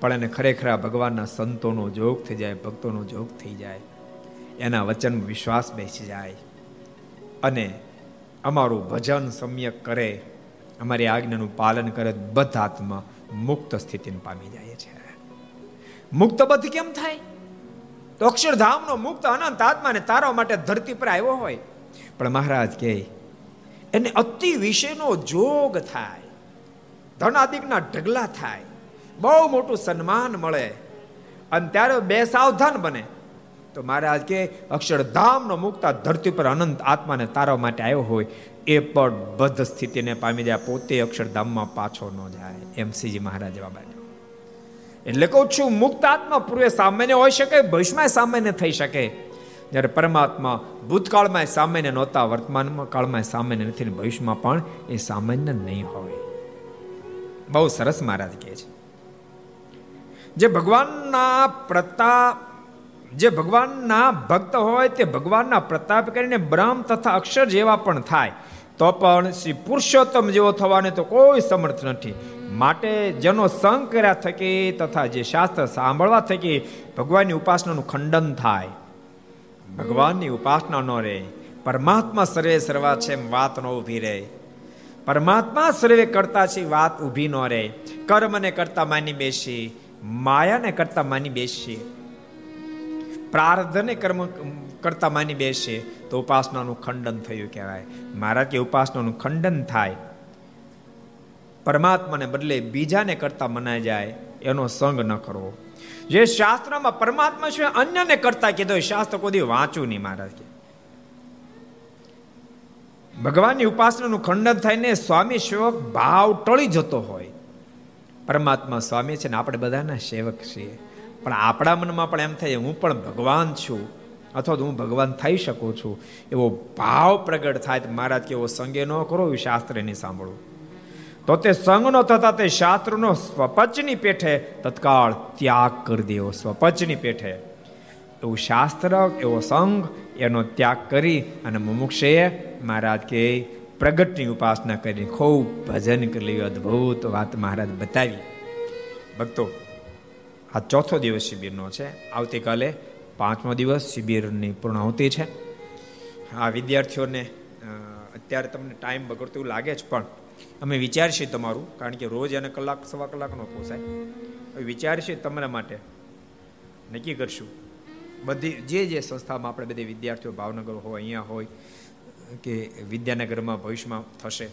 પણ એને ખરેખર ભગવાનના સંતોનો જોગ થઈ જાય, ભક્તોનો જોગ થઈ જાય. એના વચન વિશ્વાસ બેસી જાય. અને અમારું ભજન સમ્યક કરે, અમારી આજ્ઞાનું પાલન કરે બધા આત્મા મુક્ત સ્થિતિને પામી જાય છે. મુક્ત બધ કેમ થાય? તો અક્ષરધામનો મુક્ત અનંત આત્માને તારવા માટે ધરતી પર આવ્યો હોય. પણ મહારાજ કહે, એને અતિ વિશેનો જોગ થાય. ધનાદિકના ઢગલા થાય. બહુ મોટું સન્માન મળે. અને ત્યારે બે સાવધાન બને. તો મહારાજ કે, અક્ષરધામનો મુક્તા ધરતી પર અનંત આત્માને તારવા માટે આવ્યો હોય, એ પણ બદ્ધ સ્થિતિને પામી જાય, પોતે અક્ષરધામમાં પાછો ન જાય. એમ સીજી મહારાજ જવાબ આપ્યો. એટલે કહું છું મુક્ત આત્મા પૂર્વે સામાન્ય હોઈ શકે, ભવિષ્યમાં સામાન્ય થઈ શકે. જ્યારે પરમાત્મા ભૂતકાળમાં સામાન્ય નહોતા, વર્તમાનમાં કાળમાં સામાન્ય નથી ભવિષ્યમાં પણ એ સામાન્ય નહીં હોય. બહુ સરસ મહારાજ કહે છે. જે ભગવાનના પ્રતાપ, જે ભગવાનના ભક્ત હોય તે ભગવાનના પ્રતાપ કરીને બ્રહ્મ તથા અક્ષર જેવા પણ થાય, તો પણ શ્રી પુરુષોત્તમ જેવો થવાને તો કોઈ સમર્થ નથી. માટે જેનો સંગ કર્યા થકી તથા જે શાસ્ત્ર સાંભળવા થકી ભગવાનની ઉપાસનાનું ખંડન થાય. ભગવાનની ઉપાસના ન રહે. પરમાત્મા સર્વે સર્વા છે એમ વાત ન ઊભી રહે. પરમાત્મા સર્વે કરતા છે વાત ઊભી ન રહે. કર્મને કરતા માની બેસી. માયાને કરતા માની બેસી પ્રાર્થને કર્મ કરતા માની બેસે તો ઉપાસનાનું ખંડન થયું કહેવાય. મારા કે ઉપાસનાનું ખંડન થાય. પરમાત્માને બદલે બીજાને કરતા મનાય જાય એનો સંગ ન કરવો. જે શાસ્ત્રમાં પરમાત્મા છે અન્યને કરતા કીધો શાસ્ત્ર કોઈ વાંચું નહીં મહારાજ કે. ભગવાનની ઉપાસનાનું ખંડન થઈને સ્વામી સેવક ભાવ ટળી જતો હોય. પરમાત્મા સ્વામી છે ને આપણે બધાના સેવક છીએ. પણ આપણા મનમાં પણ એમ થાય, હું પણ ભગવાન છું, અથવા તો હું ભગવાન થઈ શકું છું. એવો ભાવ પ્રગટ થાય મહારાજ કે સંગે ન કરો એ શાસ્ત્ર નહીં સાંભળવું. તો તે સંગનો થતા તે શાસ્ત્રનો સ્વપચની પેઠે તત્કાળ ત્યાગ કરી દેવો, સ્વપચની પેઠે. એવું શાસ્ત્ર, એવો સંઘ એનો ત્યાગ કરી અને મુમુક્ષે મહારાજ કે પ્રગટની ઉપાસના કરી, ખૂબ ભજન કરી અદ્ભુત વાત મહારાજ બતાવી. ભક્તો, આ ચોથો દિવસ શિબિરનો છે. આવતીકાલે પાંચમો દિવસ શિબિરની પૂર્ણાહુતિ છે. આ વિદ્યાર્થીઓને અત્યારે તમને ટાઈમ બગડતો લાગે છે, પણ અમે વિચારશીએ તમારું, કારણ કે રોજ અને કલાક, સવા કલાકનો પોસાય. વિચારશીએ તમારા માટે, નક્કી કરશું. બધી, જે જે સંસ્થામાં આપણે બધી વિદ્યાર્થીઓ ભાવનગર હોય, અહીંયા હોય કે વિદ્યાનગરમાં ભવિષ્યમાં થશે.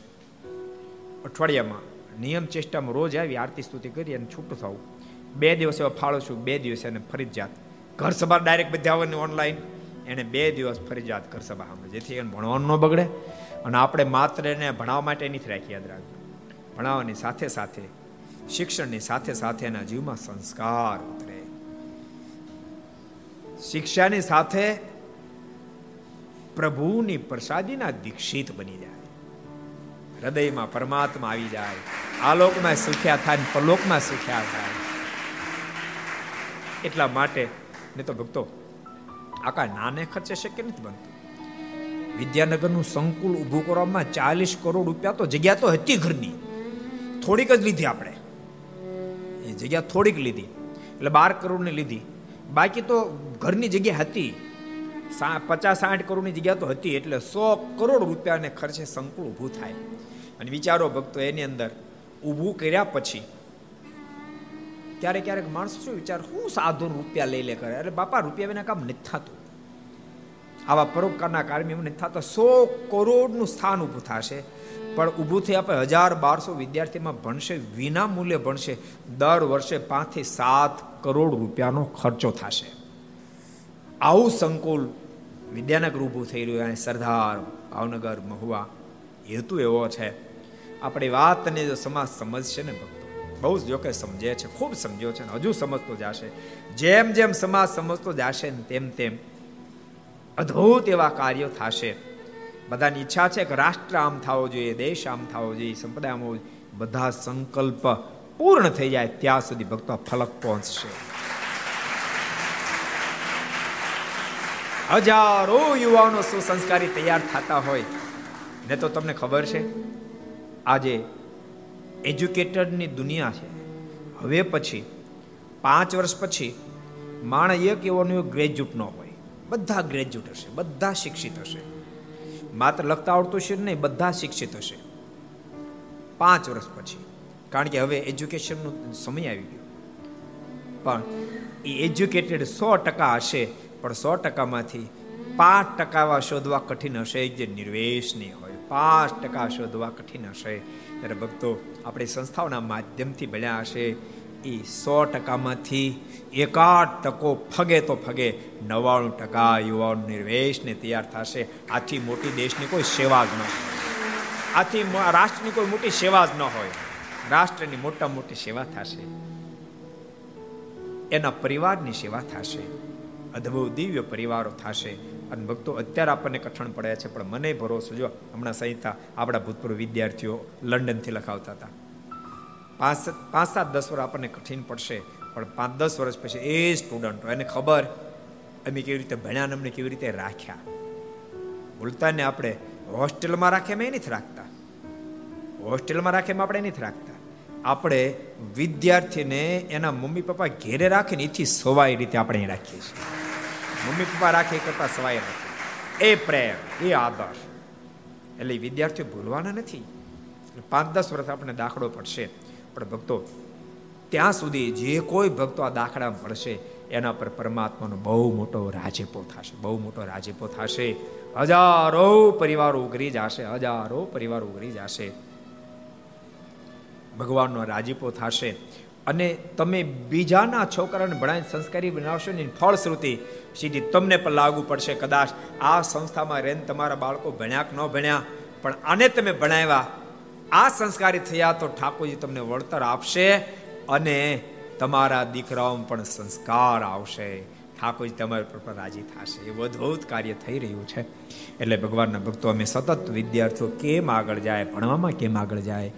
અઠવાડિયામાં નિયમ ચેષ્ટામાં રોજ આવી આરતી સ્તુતિ કરી અને છૂટું થવું બે દિવસ એવા ફાળો છું, બે દિવસ એને ફરજિયાત. ઘર સભા ડાયરેક્ટ બધા ઓનલાઈન એને બે દિવસ ફરજિયાત ઘર સભા સાંભળે. જેથી એને ભણવાનું ન બગડે અને આપણે માત્ર એને ભણાવવા માટે નથી રાખી યાદ રાખજો ભણાવવાની સાથે સાથે, શિક્ષણની સાથે સાથે એના જીવમાં સંસ્કાર ઉતરે. શિક્ષાની સાથે પ્રભુની પ્રસાદીના દીક્ષિત બની જાય. હૃદયમાં પરમાત્મા આવી જાય. આલોકમાં સુખ્યા થાય પરલોકમાં સુખ્યા થાય. એટલા માટે ને તો ભક્તો આકા નાને ખર્ચે શક્ય નથી બનતું. વિદ્યાનગરનું સંકુલ ઊભું કરવામાં ચાલીસ કરોડ રૂપિયા તો જગ્યા તો હતી ઘરની. થોડીક જ લીધી આપણે. એ જગ્યા થોડીક લીધી. એટલે બાર કરોડની લીધી. બાકી તો ઘરની જગ્યા હતી. પચાસ સાઠ કરોડની જગ્યા તો હતી, એટલે સો કરોડ રૂપિયાને ખર્ચે સંકુલ ઊભું થાય. અને વિચારો ભક્તો, એની અંદર ઊભું કર્યા પછી ક્યારેક ક્યારેક માણસો શું વિચાર, હું સાધુ રૂપિયા લઈ લે કરે? એટલે બાપા, રૂપિયા વિના કામ નથી થતું. આવા પરોપકારના કાર્ય નથી થતા. સો કરોડનું સ્થાન ઊભું થશે, પણ ઊભું થઈ આપણે હજાર બારસો વિદ્યાર્થીમાં ભણશે વિના મૂલ્યે ભણશે, દર વર્ષે પાંચથી સાત કરોડ રૂપિયાનો ખર્ચો થશે. આવું સંકુલ વિદ્યાનગર ઊભું થઈ રહ્યું અને સરદાર, ભાવનગર, મહુવા, હેતુ એવો છે. આપણી વાતને જો સમાજ સમજશે ને ભક્તો, બહુ જ જોકે સમજે છે, ખૂબ સમજ્યો છે હજુ સમજતો જશે. જેમ જેમ સમાજ સમજતો જશે ને તેમ તેમ અદ્ભુત એવા કાર્યો થશે. બધાની ઈચ્છા છે કે રાષ્ટ્ર આમ થવો જોઈએ, દેશ આમ થવો જોઈએ સંપ્રદાય આમ બધા સંકલ્પ પૂર્ણ થઈ જાય, ત્યાં સુધી ભક્તો ફલક પહોંચશે. હજારો યુવાનો સુસંસ્કારી તૈયાર થતા હોય. ને તો તમને ખબર છે, આજે એજ્યુકેટેડની દુનિયા છે. હવે પછી, પાંચ વર્ષ પછી માણસ એક એવો ગ્રેજ્યુએટ ન હોય. બધા ગ્રેજ્યુએટ હશે, બધા શિક્ષિત હશે. માત્ર લખતા આવડતું છે નહીં, બધા શિક્ષિત હશે. પાંચ વર્ષ પછી, કારણ કે હવે એજ્યુકેશનનો સમય આવી ગયો. પણ એ એજ્યુકેટેડ સો ટકા હશે પણ સો ટકામાંથી પાંચ ટકા શોધવા કઠિન હશે, જે નિર્વેશની હોય. પાંચ ટકા શોધવા કઠિન હશે. ત્યારે ભક્તો, આપણી સંસ્થાઓના માધ્યમથી ભણ્યા હશે. એ સો ટકામાંથી એકાદ ટકો ફગે તો ફગે નવ્વાણું ટકા યુવાનો નિર્વેશને તૈયાર થશે. આથી મોટી દેશની કોઈ સેવા જ ન હોય. આથી રાષ્ટ્રની કોઈ મોટી સેવા જ ન હોય. રાષ્ટ્રની મોટા મોટી સેવા થશે. એના પરિવારની સેવા થશે. અદ્ભુત દિવ્ય પરિવારો થશે. અને ભક્તો અત્યારે આપણને કઠણ પડે છે, પણ મને ભરોસો, જો હમણાં સંહિતા આપણા ભૂતપૂર્વ વિદ્યાર્થીઓ લંડનથી લખાવતા હતા. પાંચ પાંચ સાત, દસ વર્ષ આપણને કઠિન પડશે, પણ પાંચ, દસ વર્ષ પછી એ સ્ટુડન્ટો એને ખબર અમે કેવી રીતે ભણ્યા અમને કેવી રીતે રાખ્યા. ભૂલતાને આપણે હોસ્ટેલમાં રાખે એમ નથી રાખતા. હોસ્ટેલમાં રાખે એમ આપણે નથી રાખતા. આપણે વિદ્યાર્થીને એના મમ્મી પપ્પા ઘેરે રાખીને એથી સવાઈ રીતે આપણે રાખીએ છીએ. મમ્મી પપ્પા રાખે કરતા સવાય નથી. એ પ્રેમ, એ આદર્શ. એટલે વિદ્યાર્થીઓ ભૂલવાના નથી. પાંચ દસ વર્ષ આપણે દાખલો પડશે. પણ ભક્તો, ત્યાં સુધી જે કોઈ ભક્તો આ દાખલા મળશે, એના પર પરમાત્માનો બહુ મોટો રાજેપો થશે, બહુ મોટો રાજેપો થશે. હજારો પરિવારો ઉઘરી જશે, હજારો પરિવારો ઉઘરી જશે. ભગવાનનો રાજીપો થશે. અને તમે બીજાના છોકરાને ભણાવીને સંસ્કારી બનાવશો ને ફળશ્રુતિ સીધી તમને પણ લાગુ પડશે. કદાચ આ સંસ્થામાં રહીને તમારા બાળકો ભણ્યા કે ન ભણ્યા, પણ આને તમે ભણાવ્યા. આ સંસ્કારી થયા તો ઠાકોરજી તમને વળતર આપશે અને તમારા દીકરાઓમાં પણ સંસ્કાર આવશે. ઠાકોરજી તમારી પર રાજી થશે. એવું અદભુત કાર્ય થઈ રહ્યું છે. એટલે ભગવાનના ભક્તો, અમે સતત વિદ્યાર્થીઓ, કેમ આગળ જાય? ભણવામાં કેમ આગળ જાય?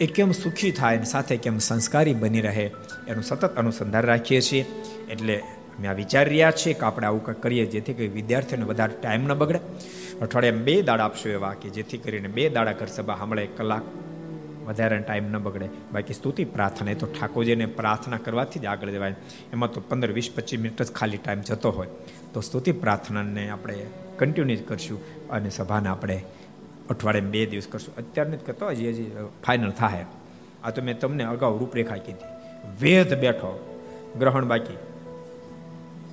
એ કેમ સુખી થાય અને સાથે કેમ સંસ્કારી બની રહે, એનું સતત અનુસંધાન રાખીએ છીએ. એટલે અમે આ વિચારી રહ્યા છીએ કે આપણે આવું કંઈક કરીએ જેથી કરી વિદ્યાર્થીઓને વધારે ટાઈમ ન બગડે. અઠવાડિયામાં બે દાડા આપશો એવા કે જેથી કરીને બે દાડા ઘર સભા હમણાં એક કલાક વધારે ટાઈમ ન બગડે. બાકી સ્તુતિ, પ્રાર્થના, એ તો ઠાકોરજીને પ્રાર્થના કરવાથી જ આગળ જવાય. એમાં તો પંદર, વીસ, પચીસ મિનિટ જ ખાલી ટાઈમ જતો હોય. તો સ્તુતિ, પ્રાર્થનાને આપણે કન્ટિન્યુ કરશું અને સભાને આપણે અઠવાડિયે બે દિવસ કરશું. અત્યારે નથી કરતો હજી હજી ફાઇનલ થાય. આ તો મેં તમને અગાઉ રૂપરેખા કીધી વેદ બેઠો, ગ્રહણ બાકી.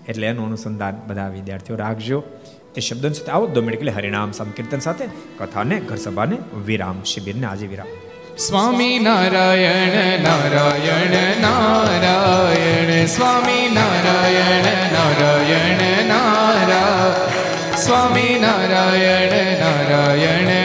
એટલે એનું અનુસંધાન બધા વિદ્યાર્થીઓ રાખજો. એ શબ્દો સાથે આવો, દો એટલે હરિનામ સંકીર્તન સાથે, કથાને ઘર સભાને વિરામ શિબિરને આજે વિરામ. સ્વામી નારાયણ નારાયણ નારાયણ, સ્વામી નારાયણ નારાયણ નારાયણ, સ્વામી નારાયણ નારાયણ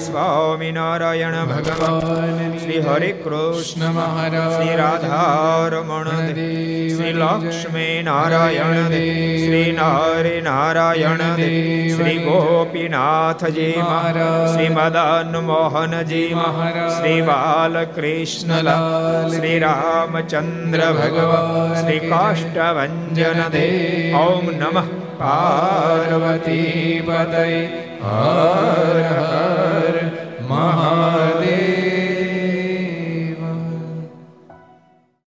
બોલો સ્વામી નારાયણ ભગવાન. શ્રી હરે કૃષ્ણ મહારાજ. શ્રી રાધારમણ. દેવ શ્રી લક્ષ્મી નારાયણ દેવ. શ્રી નારી નારાયણ દેવ. શ્રી ગોપીનાથજી મહારાજ. શ્રી મદન મોહનજી મહારાજ. શ્રી બાલકૃષ્ણલાલ શ્રી રામચંદ્ર ભગવાન. શ્રી કાષ્ટભન દેવ. ઓમ નમઃ. પાર્વતી પાર્વતી હર હર મહાદેવ.